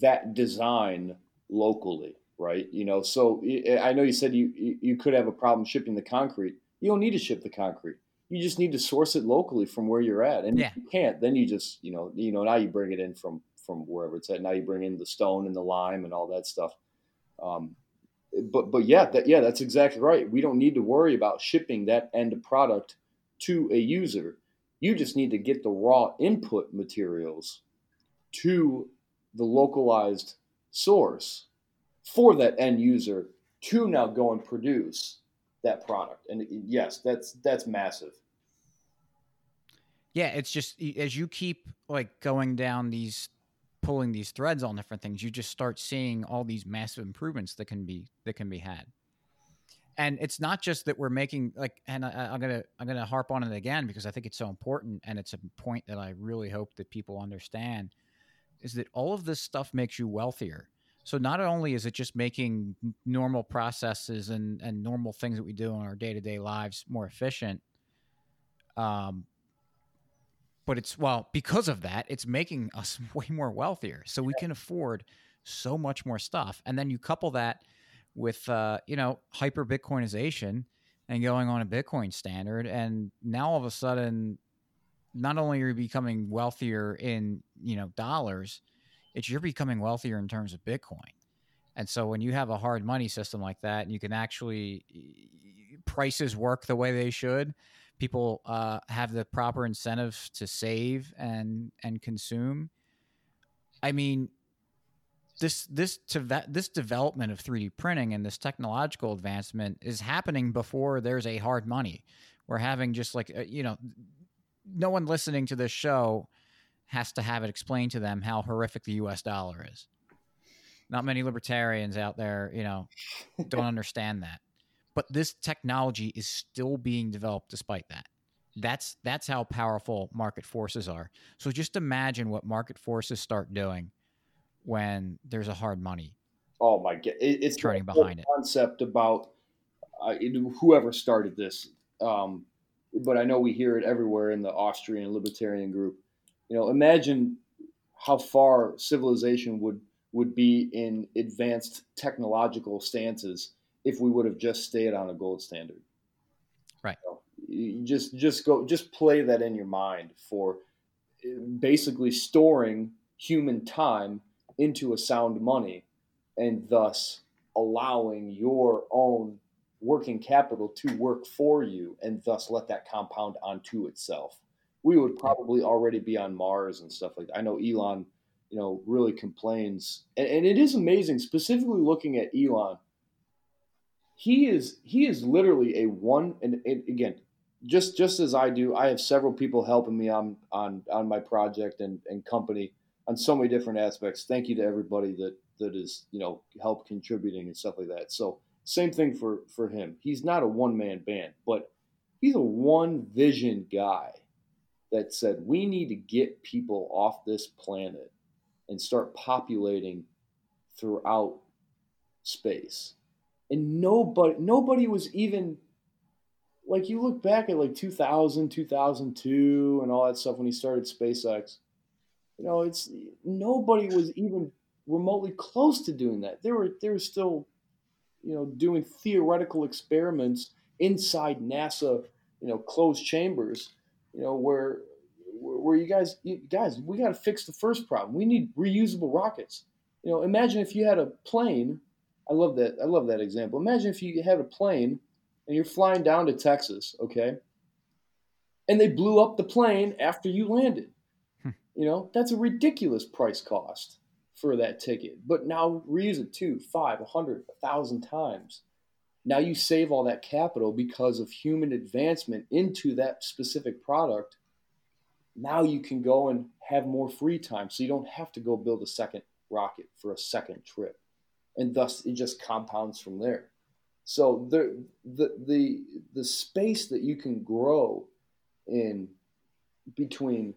[SPEAKER 3] that design locally, right? You know, so I know you said you you could have a problem shipping the concrete. You don't need to ship the concrete. You just need to source it locally from where you're at, and yeah. if you can't, then you just you know you know now you bring it in from from wherever it's at. Now you bring in the stone and the lime and all that stuff. Um, but but yeah, that yeah, that's exactly right. We don't need to worry about shipping that end product to a user. You just need to get the raw input materials to the localized source for that end user to now go and produce that product. And yes, that's that's massive.
[SPEAKER 1] Yeah, it's just as you keep like going down these pulling these threads on different things, you just start seeing all these massive improvements that can be that can be had. And it's not just that we're making like, and I, I'm gonna I'm gonna harp on it again because I think it's so important, and it's a point that I really hope that people understand is that all of this stuff makes you wealthier. So not only is it just making normal processes and, and normal things that we do in our day to day lives more efficient, um, but it's well because of that, it's making us way more wealthier. So we can afford so much more stuff, and then you couple that with uh, you know hyper Bitcoinization and going on a Bitcoin standard, and now all of a sudden not only are you becoming wealthier in you know dollars, it's you're becoming wealthier in terms of Bitcoin. And so when you have a hard money system like that, and you can actually prices work the way they should, people uh, have the proper incentives to save and and consume. I mean, this this this development of 3D printing and this technological advancement is happening before there's a hard money. We're having just like uh, you know no one listening to this show has to have it explained to them how horrific the US dollar is. Not many libertarians out there, you know, don't understand that. But this technology is still being developed despite that. That's that's how powerful market forces are. So just imagine what market forces start doing when there's a hard money.
[SPEAKER 3] Oh my god, it, it's
[SPEAKER 1] turning behind it.
[SPEAKER 3] Concept about uh, whoever started this, um, but I know we hear it everywhere in the Austrian libertarian group. You know, imagine how far civilization would would be in advanced technological stances if we would have just stayed on a gold standard.
[SPEAKER 1] Right.
[SPEAKER 3] Just just go just play that in your mind for uh, basically storing human time into a sound money and thus allowing your own working capital to work for you and thus let that compound onto itself. We would probably already be on Mars and stuff like that. I know Elon, you know, really complains. And, and it is amazing, specifically looking at Elon. He is he is literally a one and, and again, just just as I do, I have several people helping me on on on my project and, and company on so many different aspects. Thank you to everybody that that is you know help contributing and stuff like that. So same thing for for him. He's not a one man band, but he's a one vision guy that said we need to get people off this planet and start populating throughout space. And nobody nobody was even like you look back at like 2000, 2002 and all that stuff when he started SpaceX. You know, it's nobody was even remotely close to doing that. They were they were still, you know, doing theoretical experiments inside NASA, you know, closed chambers, you know, where where you guys you guys we got to fix the first problem. We need reusable rockets. You know, imagine if you had a plane. I love that. I love that example. Imagine if you had a plane and you're flying down to Texas, okay? And they blew up the plane after you landed. Hmm. You know, that's a ridiculous price cost for that ticket. But now reuse it two, five, a hundred, a thousand times. Now you save all that capital because of human advancement into that specific product. Now you can go and have more free time. So you don't have to go build a second rocket for a second trip. And thus it just compounds from there. So the the the the space that you can grow in between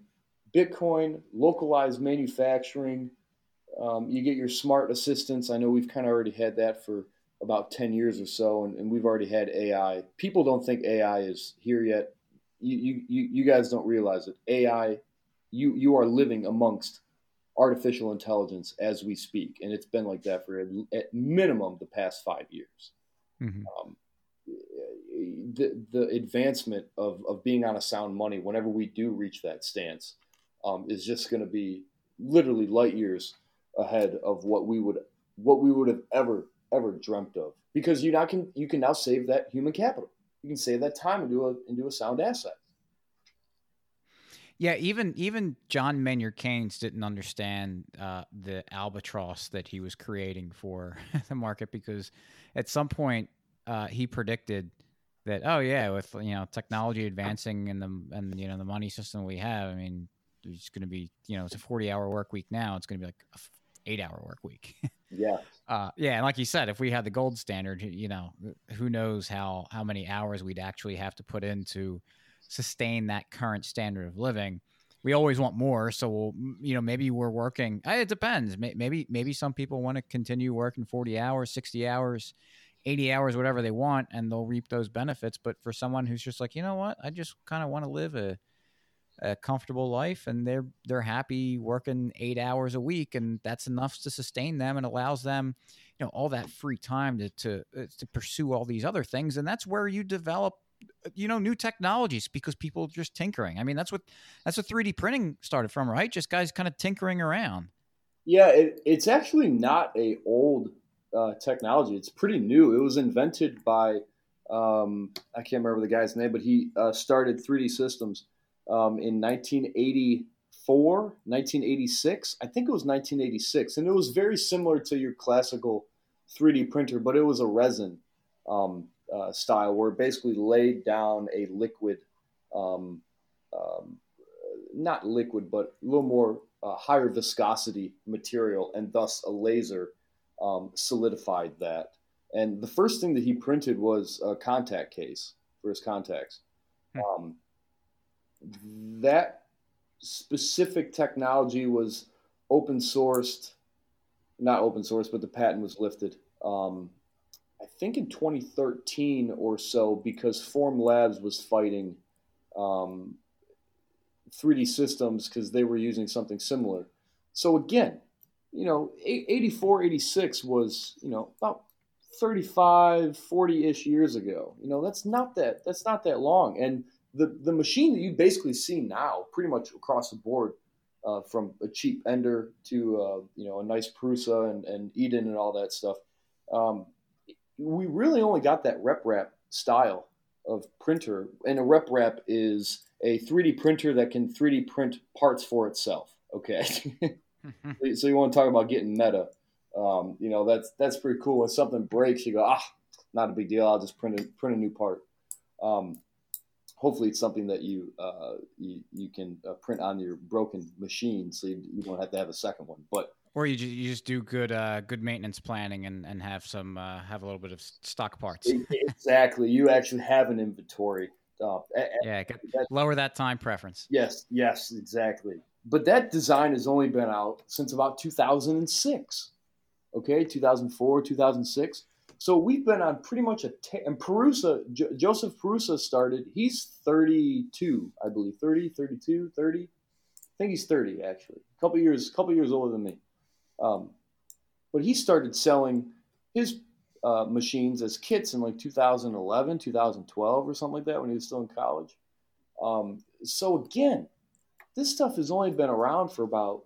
[SPEAKER 3] Bitcoin, localized manufacturing, um, you get your smart assistants. I know we've kind of already had that for about 10 years or so, and, and, we've already had AI. People don't think AI is here yet. You, you, you guys don't realize it. AI, you, you are living amongst artificial intelligence as we speak, and it's been like that for at minimum the past five years. Mm-hmm. Um, the, the advancement of, of being on a sound money whenever we do reach that stance um, is just going to be literally light years ahead of what we would what we would have ever ever dreamt of. Because you now can you can now save that human capital. You can save that time into a into a sound asset.
[SPEAKER 1] Yeah even even john maynard keynes didn't understand uh, the albatross that he was creating for the market because at some point uh, he predicted that oh yeah with you know technology advancing and the and you know the money system we have i mean it's going to be you know it's a 40 hour work week now. It's going to be like a eight hour work week.
[SPEAKER 3] yeah.
[SPEAKER 1] Uh, yeah. And like you said, if we had the gold standard, you know, who knows how, how many hours we'd actually have to put in to sustain that current standard of living. We always want more. So, we'll, you know, maybe we're working, eh, it depends. Maybe, maybe some people want to continue working 40 hours, 60 hours, 80 hours, whatever they want, and they'll reap those benefits. But for someone who's just like, you know what, I just kind of want to live a, a comfortable life and they're they're happy working eight hours a week and that's enough to sustain them and allows them you know all that free time to to, uh, to pursue all these other things. And that's where you develop you know new technologies because people are just tinkering. I mean that's what that's what 3d printing started from right? Just guys kind of tinkering around.
[SPEAKER 3] Yeah it, it's actually not a old uh, technology. It's pretty new. It was invented by um, i can't remember the guy's name but he uh, started 3d systems um, in 1984, 1986. I think it was 1986. And it was very similar to your classical 3D printer, but it was a resin um, uh, style where it basically laid down a liquid, um, um not liquid, but a little more uh, higher viscosity material, and thus a laser um, solidified that. And the first thing that he printed was a contact case for his contacts. Hmm. That specific technology was open sourced not open source, but the patent was lifted. Um, I think in 2013 or so, because Formlabs was fighting um, 3D systems because they were using something similar. So again, you know, 84, 86 was, you know, about 35, 40-ish years ago. You know, that's not that that's not that long. And the the machine that you basically see now, pretty much across the board, uh, from a cheap Ender to uh, you know a nice Prusa and, and Eden and all that stuff. Um, we really only got that rep RepRap style of printer, and a rep RepRap is a 3D printer that can 3D print parts for itself. Okay, so you want to talk about getting meta? Um, you know that's that's pretty cool. When something breaks, you go ah, not a big deal. I'll just print a, print a new part. Um, hopefully, it's something that you uh, you, you can uh, print on your broken machine, so you, you don't have to have a second one. But
[SPEAKER 1] or you just, you just do good uh, good maintenance planning and, and have some uh, have a little bit of stock parts.
[SPEAKER 3] exactly, you actually have an inventory. Uh,
[SPEAKER 1] yeah, lower that time preference.
[SPEAKER 3] Yes, yes, exactly. But that design has only been out since about 2006. Okay, 2004, 2006. So we've been on pretty much a t- and Prusa, J- Josef Prusa started. He's 32, I believe, 30, 32, 30. I think he's 30 actually. A couple years, couple years older than me. Um, but he started selling his uh, machines as kits in like 2011, 2012, or something like that when he was still in college. Um, so again, this stuff has only been around for about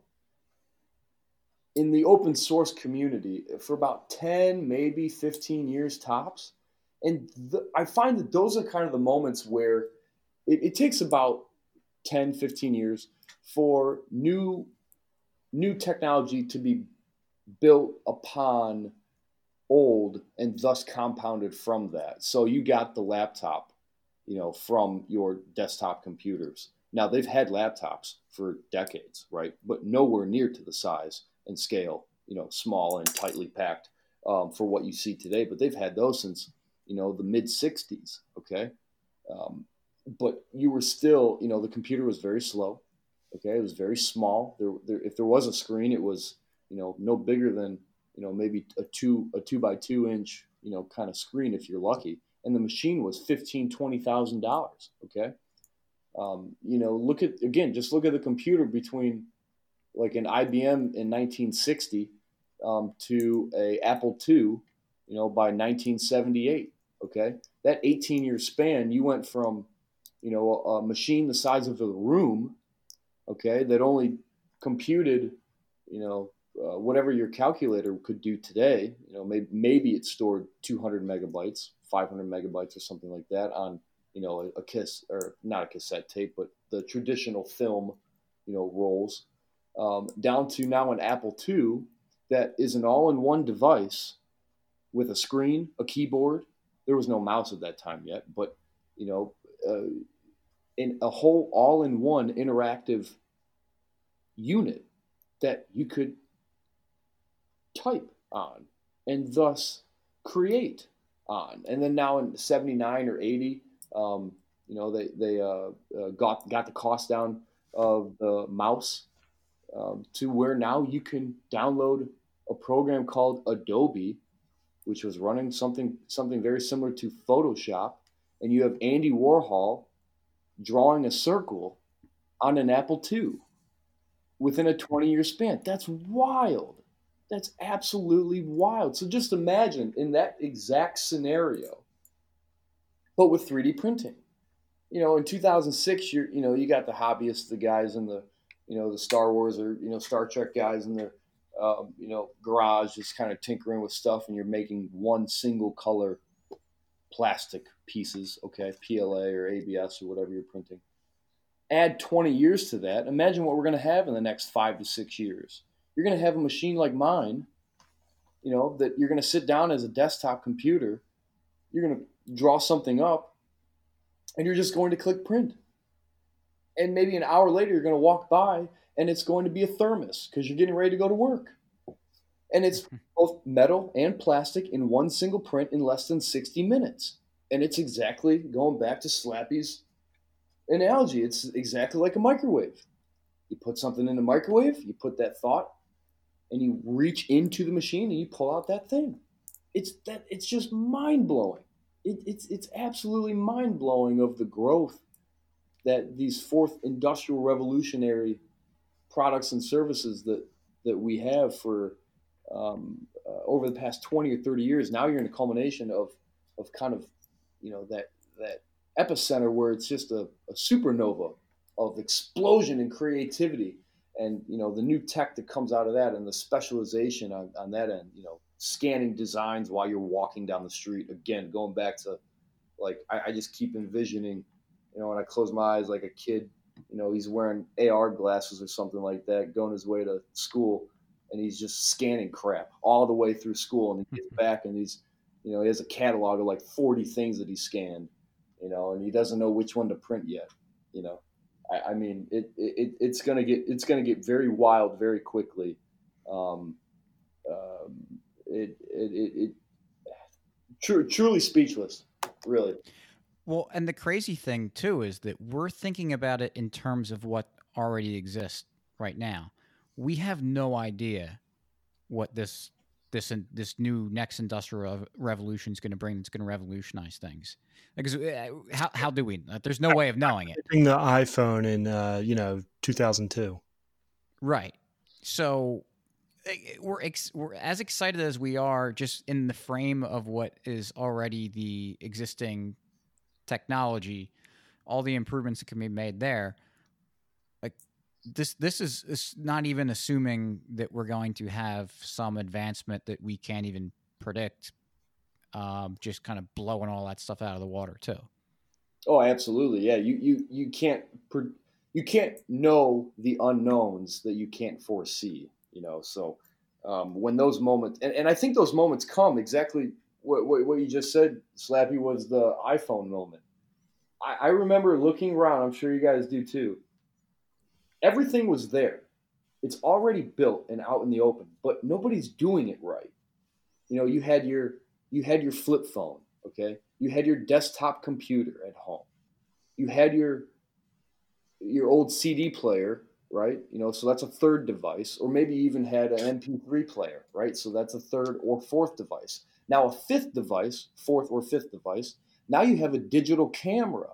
[SPEAKER 3] in the open source community for about 10 maybe 15 years tops and the, i find that those are kind of the moments where it, it takes about 10 15 years for new new technology to be built upon old and thus compounded from that. So you got the laptop, you know, from your desktop computers. Now they've had laptops for decades, right? But nowhere near to the size and scale, you know, small and tightly packed um, for what you see today. But they've had those since, you know, the mid 60s, okay? Um, but you were still, you know, the computer was very slow. Okay, it was very small. There, there, if there was a screen, it was you know no bigger than you know maybe a two a two by two inch you know kind of screen if you're lucky. And the machine was fifteen twenty thousand dollars. Okay, um, you know look at again just look at the computer between like an IBM in 1960 um, to a Apple II, you know by 1978. Okay, that 18 year span, you went from you know a, a machine the size of a room okay, that only computed, you know, uh, whatever your calculator could do today. You know, maybe, maybe it stored 200 megabytes, 500 megabytes, or something like that on, you know, a, a kiss or not a cassette tape, but the traditional film, you know, rolls. Um, down to now an Apple II that is an all-in-one device with a screen, a keyboard. There was no mouse at that time yet, but you know, uh, in a whole all-in-one interactive unit that you could type on and thus create on. And then now in 79 or 80, um, you know, they, they uh, uh, got, got the cost down of the mouse um, to where now you can download a program called Adobe, which was running something, something very similar to Photoshop. And you have Andy Warhol drawing a circle on an Apple II within a 20 year span. That's wild. That's absolutely wild. So just imagine in that exact scenario, but with 3D printing. You know, in 2006, you're, you know, you got the hobbyists, the guys in the, you know, the Star Wars or, you know, Star Trek guys in their, um, you know, garage just kind of tinkering with stuff and you're making one single color plastic pieces, okay, PLA or ABS or whatever you're printing. Add 20 years to that. Imagine what we're going to have in the next five to six years. You're going to have a machine like mine, you know, that you're going to sit down as a desktop computer. You're going to draw something up and you're just going to click print. And maybe an hour later, you're going to walk by and it's going to be a thermos because you're getting ready to go to work. And it's both metal and plastic in one single print in less than 60 minutes. And it's exactly going back to Slappy's analogy. It's exactly like a microwave. You put something in the microwave, you put that thought, and you reach into the machine and you pull out that thing. It's that it's just mind blowing. It, it's it's absolutely mind blowing of the growth that these fourth industrial revolutionary products and services that that we have for um, uh, over the past 20 or 30 years now you're in a culmination of of kind of you know that that epicenter where it's just a, a supernova of explosion and creativity and you know the new tech that comes out of that and the specialization on, on that end you know scanning designs while you're walking down the street. Again going back to like I, I just keep envisioning you know when i close my eyes like a kid you know he's wearing ar glasses or something like that going his way to school and he's just scanning crap all the way through school and he gets back and he's you know he has a catalog of like 40 things that he scanned you know and he doesn't know which one to print yet you know I, I mean, it, it it's gonna get it's gonna get very wild very quickly. Um, um, it, it, it, it tr- truly speechless, really.
[SPEAKER 1] Well, and the crazy thing too is that we're thinking about it in terms of what already exists right now. We have no idea what this this this new next industrial revolution is going to bring. That's going to revolutionize things. Because uh, how how do we? There's no way of knowing it.
[SPEAKER 2] The iPhone in uh, you know 2002.
[SPEAKER 1] Right. So eh, eh, we're ex- we're as excited as we are just in the frame of what is already the existing technology, all the improvements that can be made there. Like this this is, is not even assuming that we're going to have some advancement that we can't even predict um, just kind of blowing all that stuff out of the water too
[SPEAKER 3] oh absolutely yeah you you you can't you can't know the unknowns that you can't foresee you know so um, when those moments and, and i think those moments come exactly what, what, what you just said slappy was the iphone moment I, I remember looking around i'm sure you guys do too everything was there. It's already built and out in the open, but nobody's doing it right. You know, you had your you had your flip phone, okay? You had your desktop computer at home. You had your your old CD player, right? You know, so that's a third device, or maybe even had an MP3 player, right? So that's a third or fourth device. Now a fifth device, fourth or fifth device, now you have a digital camera,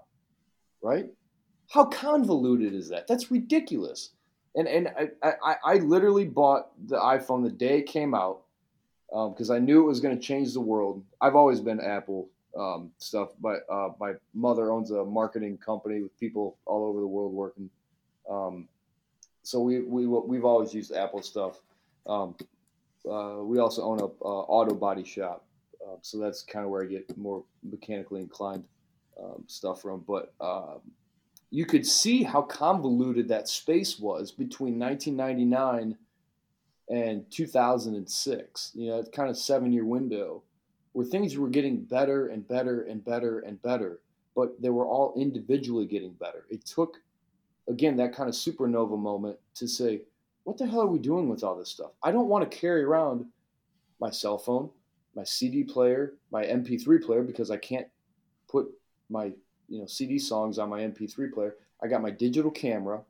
[SPEAKER 3] right? How convoluted is that? That's ridiculous. And and I, I, I literally bought the iPhone the day it came out because um, I knew it was going to change the world. I've always been Apple um, stuff, but uh, my mother owns a marketing company with people all over the world working. Um, so we, we we've always used Apple stuff. Um, uh, we also own a auto body shop, uh, so that's kind of where I get more mechanically inclined um, stuff from. But um, you could see how convoluted that space was between 1999 and 2006. You know, it's kind of seven year window where things were getting better and better and better and better, but they were all individually getting better. It took, again, that kind of supernova moment to say, what the hell are we doing with all this stuff? I don't want to carry around my cell phone, my CD player, my MP3 player because I can't put my you know CD songs on my MP3 player. I got my digital camera,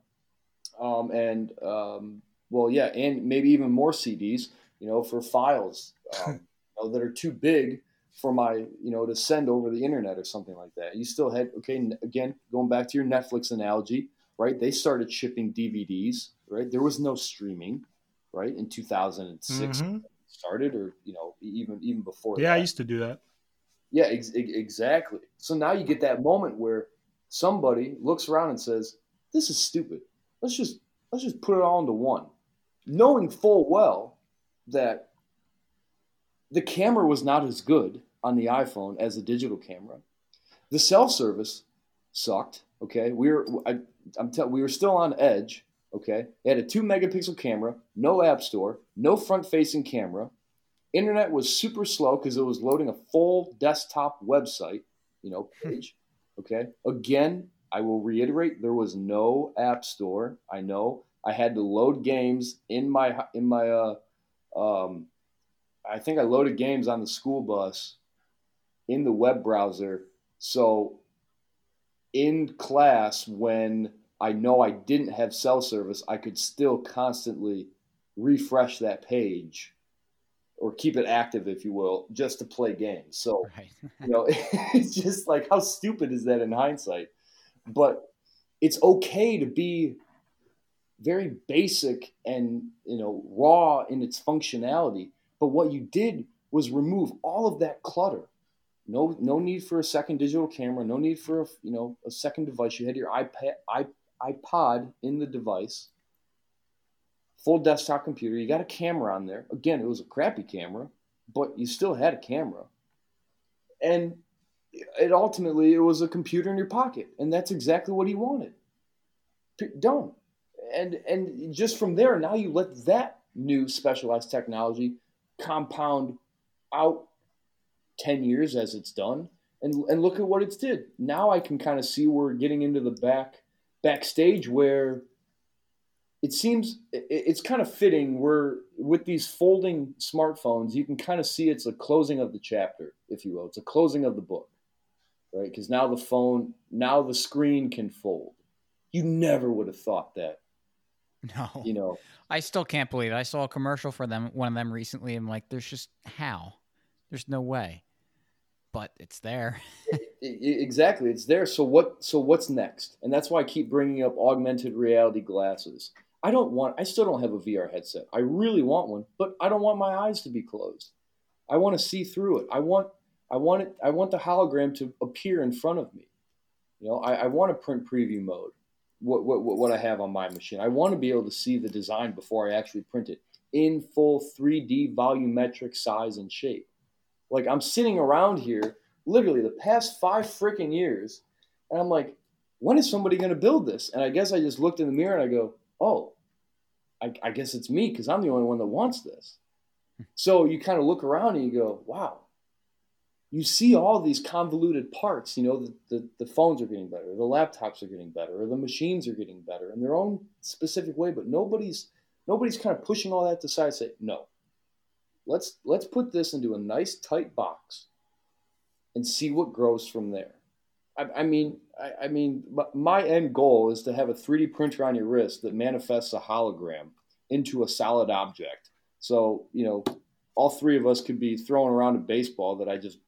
[SPEAKER 3] um, and um, well, yeah, and maybe even more CDs, you know, for files um, you know, that are too big for my, you know, to send over the internet or something like that. You still had okay, again, going back to your Netflix analogy, right? They started shipping DVDs, right? There was no streaming, right, in 2006 mm-hmm. started, or you know, even even before.
[SPEAKER 2] Yeah,
[SPEAKER 3] that.
[SPEAKER 2] I used to do that.
[SPEAKER 3] Yeah, ex- exactly. So now you get that moment where somebody looks around and says, "This is stupid. Let's just let's just put it all into one," knowing full well that the camera was not as good on the iPhone as the digital camera. The cell service sucked. Okay, we were I, am tell, we were still on edge. Okay, it had a two megapixel camera, no app store, no front facing camera. Internet was super slow because it was loading a full desktop website, you know, hmm. page. Okay. Again, I will reiterate, there was no app store. I know I had to load games in my in my uh, um, I think I loaded games on the school bus in the web browser. So in class, when I know I didn't have cell service, I could still constantly refresh that page or keep it active, if you will, just to play games. So, right. you know, it's just like how stupid is that in hindsight? But it's okay to be very basic and you know raw in its functionality. But what you did was remove all of that clutter. No, no need for a second digital camera. No need for a you know a second device. You had your iPad, iPod in the device full desktop computer. You got a camera on there. Again, it was a crappy camera, but you still had a camera. And it ultimately it was a computer in your pocket, and that's exactly what he wanted. Don't And and just from there, now you let that new specialized technology compound out 10 years as it's done and and look at what it's did now i can kind of see we're getting into the back backstage where it seems it's kind of fitting where with these folding smartphones you can kind of see it's a closing of the chapter if you will. It's a closing of the book right? Because now the phone now the screen can fold. You never would have thought that
[SPEAKER 1] no.
[SPEAKER 3] you know.
[SPEAKER 1] I still can't believe it. I saw a commercial for them one of them recently i'm like there's just how? There's no way. But it's there
[SPEAKER 3] exactly it's there so what so what's next and that's why i keep bringing up augmented reality glasses I don't want, I still don't have a VR headset. I really want one, but I don't want my eyes to be closed. I want to see through it. I want, I want it, I want the hologram to appear in front of me. You know, I, I want to print preview mode, what, what, what I have on my machine. I want to be able to see the design before I actually print it in full 3D volumetric size and shape. Like I'm sitting around here literally the past five freaking years, and I'm like, when is somebody going to build this? And I guess I just looked in the mirror and I go, oh, I, I guess it's me because I'm the only one that wants this. So you kind of look around and you go, wow, you see all these convoluted parts. You know, the, the, the, phones are getting better, the laptops are getting better, or the machines are getting better in their own specific way, but nobody's nobody's kind of pushing all that to side say, no. Let's let's put this into a nice tight box and see what grows from there. I, I mean, I, I, mean, my end goal is to have a 3D printer on your wrist that manifests a hologram into a solid object. So, you know, all three of us could be throwing around a baseball that I just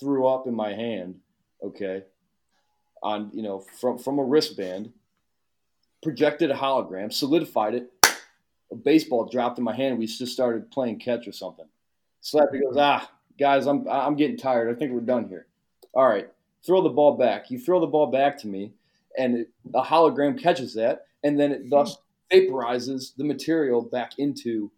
[SPEAKER 3] threw up in my hand, okay, on, you know, from, from a wristband, projected a hologram, solidified it, a baseball dropped in my hand. We just started playing catch or something. Slappy goes, ah, guys, I'm, I'm getting tired. I think we're done here. All right throw the ball back. You throw the ball back to me, and the hologram catches that, and then it thus vaporizes the material back into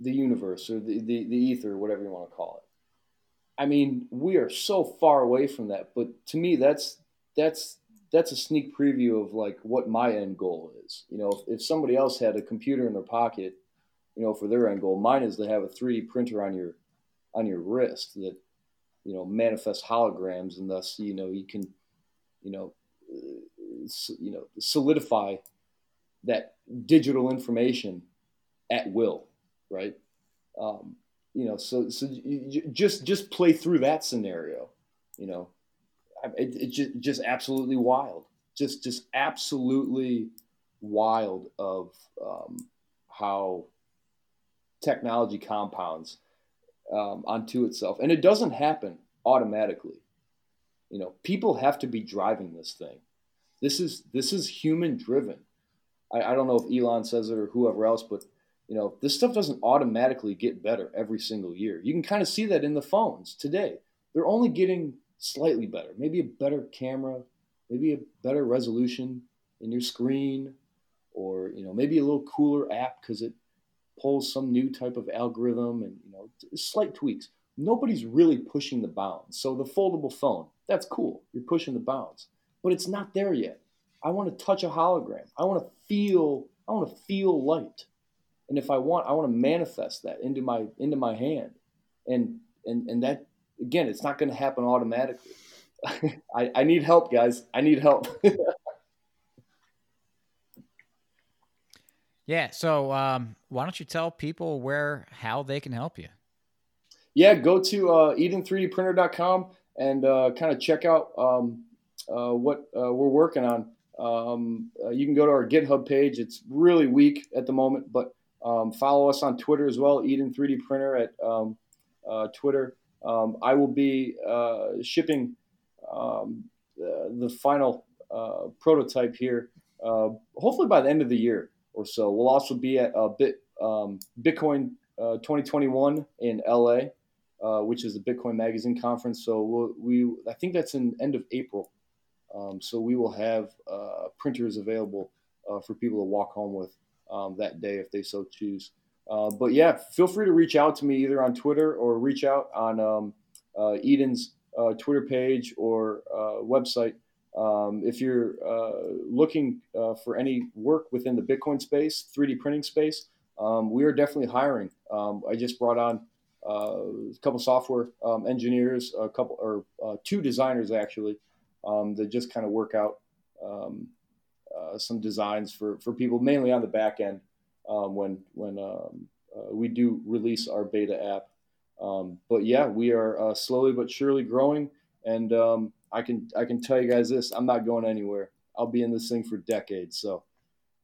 [SPEAKER 3] the universe or the, the, the ether, whatever you want to call it. I mean, we are so far away from that, but to me, that's that's that's a sneak preview of like what my end goal is. You know, if, if somebody else had a computer in their pocket, you know, for their end goal, mine is to have a 3D printer on your on your wrist that you know manifests holograms and thus you know you can you know uh, you know solidify that digital information at will right? Um, you know so so you, just just play through that scenario you know. It, it just just absolutely wild. Just just absolutely wild of um, how technology compounds um, onto itself, and it doesn't happen automatically. You know, people have to be driving this thing. This is this is human driven. I, I don't know if Elon says it or whoever else, but you know, this stuff doesn't automatically get better every single year. You can kind of see that in the phones today. They're only getting slightly better. Maybe a better camera, maybe a better resolution in your screen, or you know, maybe a little cooler app because it pulls some new type of algorithm and you know slight tweaks. Nobody's really pushing the bounds. So the foldable phone that's cool. You're pushing the bounds but it's not there yet. I want to touch a hologram. I want to feel i want to feel light. And if i want i want to manifest that into my into my hand. And and and that again it's not going to happen automatically. I, I need help guys. I need help
[SPEAKER 1] Yeah. So um, why don't you tell people where how they can help you?
[SPEAKER 3] Yeah, go to uh, Eden3dprinter.com and uh, kind of check out um, uh, what uh, we're working on. um, uh, you can go to our GitHub page. It's really weak at the moment, but um, follow us on Twitter as well, Eden 3D Printer at um, uh, Twitter. Um, I will be uh, shipping the final prototype here, hopefully by the end of the year or so. We'll also be at Bit um, Bitcoin 2021 in LA, which is the Bitcoin Magazine conference. So we'll, we I think that's in end of April. Um, so we will have uh, printers available uh, for people to walk home with um, that day if they so choose. Uh, but yeah, feel free to reach out to me either on Twitter or reach out on um, uh, Eden's uh, Twitter page or uh, website. Um, if you're looking for any work within the Bitcoin space, 3D printing space, um, we are definitely hiring. Um, I just brought on a couple software engineers, a couple or two designers actually um, that just kind of work out um, uh, some designs for, for people, mainly on the back end um, when when um, uh, we do release our beta app. Um, but yeah, we are uh, slowly but surely growing, and um, I can I can tell you guys this: I'm not going anywhere. I'll be in this thing for decades. So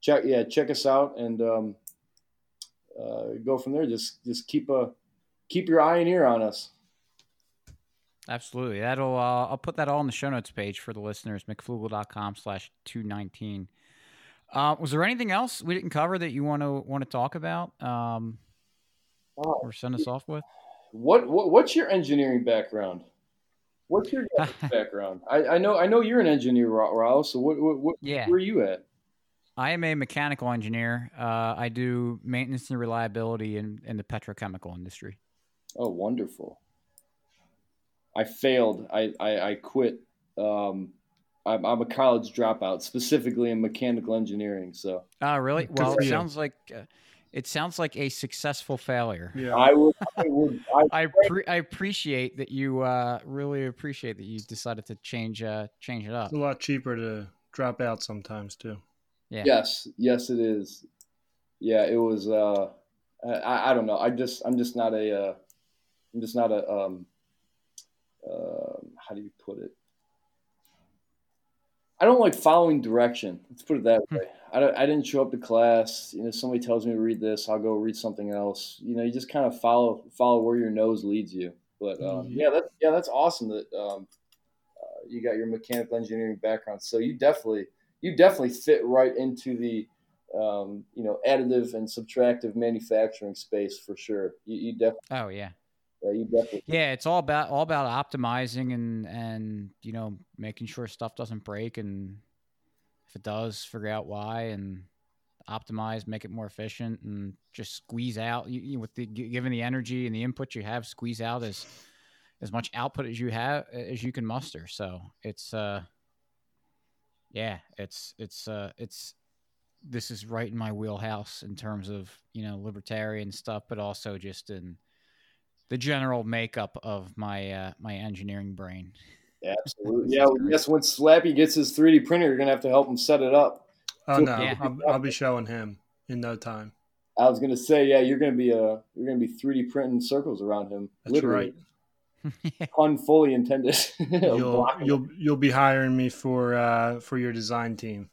[SPEAKER 3] check yeah check us out and uh, go from there. Just just keep a keep your eye and ear on us.
[SPEAKER 1] Absolutely. That'll uh, I'll put that all in the show notes page for the listeners, mcfloogle.com slash two nineteen. Uh, was there anything else we didn't cover that you want to want to talk about? Um, oh, or send us off with?
[SPEAKER 3] What, what what's your engineering background? What's your background? I, I know I know you're an engineer, Rollo. So what, what, what yeah. where are you at?
[SPEAKER 1] I am a mechanical engineer. Uh, I do maintenance and reliability in, in the petrochemical industry.
[SPEAKER 3] Oh, wonderful. I failed. I I, I quit. Um, I'm, I'm, a college dropout, specifically in mechanical engineering. So.
[SPEAKER 1] Oh, really? Well, it sounds like. Uh, it sounds like a successful failure.
[SPEAKER 3] Yeah, I would. I, would,
[SPEAKER 1] I, I, pre- I, appreciate that you uh, really appreciate that you decided to change uh, change it up.
[SPEAKER 2] It's a lot cheaper to drop out sometimes too.
[SPEAKER 3] Yeah. Yes. Yes, it is. Yeah, it was. Uh, I, I don't know. I just I'm just not a. Uh, I'm just not a um, um, how do you put it? I don't like following direction. Let's put it that hmm. way. I, I didn't show up to class. You know, somebody tells me to read this, I'll go read something else. You know, you just kind of follow follow where your nose leads you. But um, mm-hmm. yeah, that's yeah, that's awesome that um, uh, you got your mechanical engineering background. So you definitely you definitely fit right into the um, you know additive and subtractive manufacturing space for sure. You, you definitely.
[SPEAKER 1] Oh yeah.
[SPEAKER 3] Yeah, you definitely.
[SPEAKER 1] Yeah, it's all about all about optimizing and and you know making sure stuff doesn't break, and if it does, figure out why and optimize, make it more efficient, and just squeeze out you, you, with the given the energy and the input you have, squeeze out as as much output as you have as you can muster. So it's uh, yeah, it's it's uh, it's this is right in my wheelhouse in terms of you know libertarian stuff, but also just in the general makeup of my uh, my engineering brain.
[SPEAKER 3] Absolutely. Yeah. Well, yes. When Slappy gets his 3D printer, you're gonna have to help him set it up.
[SPEAKER 2] Oh no, yeah. I'll, I'll, be showing him in no time.
[SPEAKER 3] I was gonna say, yeah, you're gonna be uh, you're gonna be 3D printing circles around him.
[SPEAKER 2] That's literally.
[SPEAKER 3] right. Pun fully intended.
[SPEAKER 2] you'll you'll you'll be hiring me for uh, for your design team.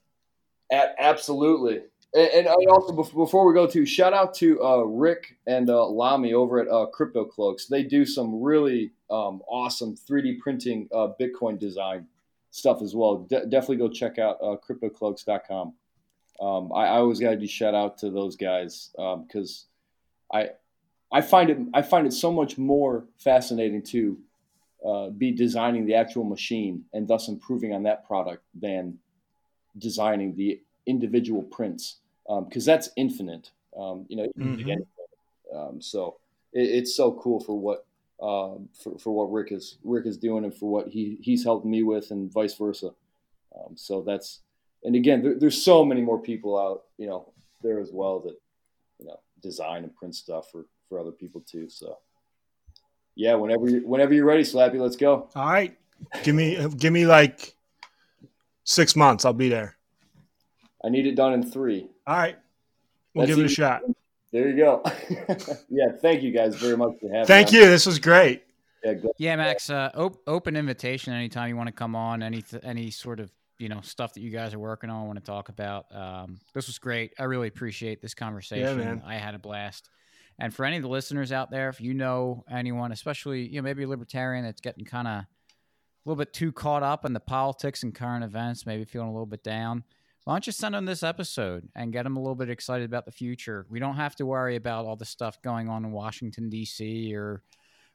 [SPEAKER 3] At, absolutely. And, and also before we go to shout out to uh, Rick and uh, Lamy over at uh, Crypto Cloaks. They do some really um, awesome 3D printing uh, Bitcoin design stuff as well. De- definitely go check out uh, CryptoCloaks.com. Um, I, I, always got to do shout out to those guys because um, I I find it I find it so much more fascinating to uh, be designing the actual machine and thus improving on that product than designing the individual prints because um, that's infinite. Um, you know, mm-hmm. um, so it, it's so cool for what um, for, for what Rick is Rick is doing and for what he he's helped me with and vice versa. Um, so that's and again, there, there's so many more people out you know there as well that you know design and print stuff for for other people too. So yeah, whenever you whenever you're ready, Slappy, let's go.
[SPEAKER 2] All right, give me give me like six months. I'll be there.
[SPEAKER 3] I need it done in three.
[SPEAKER 2] All right. We'll That's give it a shot.
[SPEAKER 3] There you go. yeah. Thank you guys very much for having
[SPEAKER 2] Thank me. you. This was great.
[SPEAKER 1] Yeah, yeah Max. Uh, op- open invitation anytime you want to come on. Any th- any sort of you know stuff that you guys are working on. I want to talk about. Um, this was great. I really appreciate this conversation.
[SPEAKER 2] man.
[SPEAKER 1] I had a blast. And for any of the listeners out there, if you know anyone, especially you know maybe a libertarian that's getting kind of a little bit too caught up in the politics and current events, maybe feeling a little bit down, why don't you send them this episode and get them a little bit excited about the future? We don't have to worry about all the stuff going on in Washington D.C. or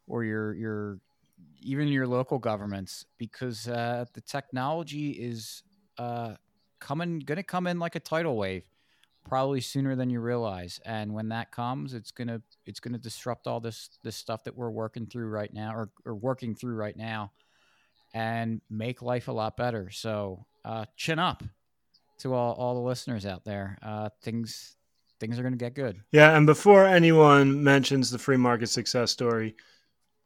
[SPEAKER 1] or your your even your local governments because uh, the technology is uh, coming going to come in like a tidal wave probably sooner than you realize and when that comes it's going to it's going to disrupt all this this stuff that we're working through right now or, or working through right now and make life a lot better so uh, chin up to all, all the listeners out there uh, things things are going to get good
[SPEAKER 2] Yeah, and before anyone mentions the free market success story,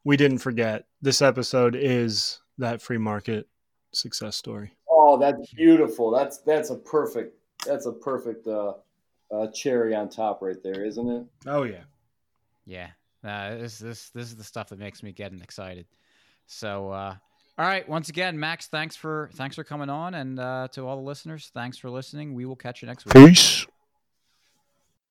[SPEAKER 2] we didn't forget this episode is that free market success story.
[SPEAKER 3] Oh, that's beautiful. That's that's a perfect that's a perfect uh, uh, cherry on top right there, isn't it?
[SPEAKER 2] Oh yeah.
[SPEAKER 1] Yeah, uh, this this this is the stuff that makes me getting excited. So, uh, all right, once again, Max, thanks for thanks for coming on, and uh, to all the listeners, thanks for listening. We will catch you next week.
[SPEAKER 2] Peace.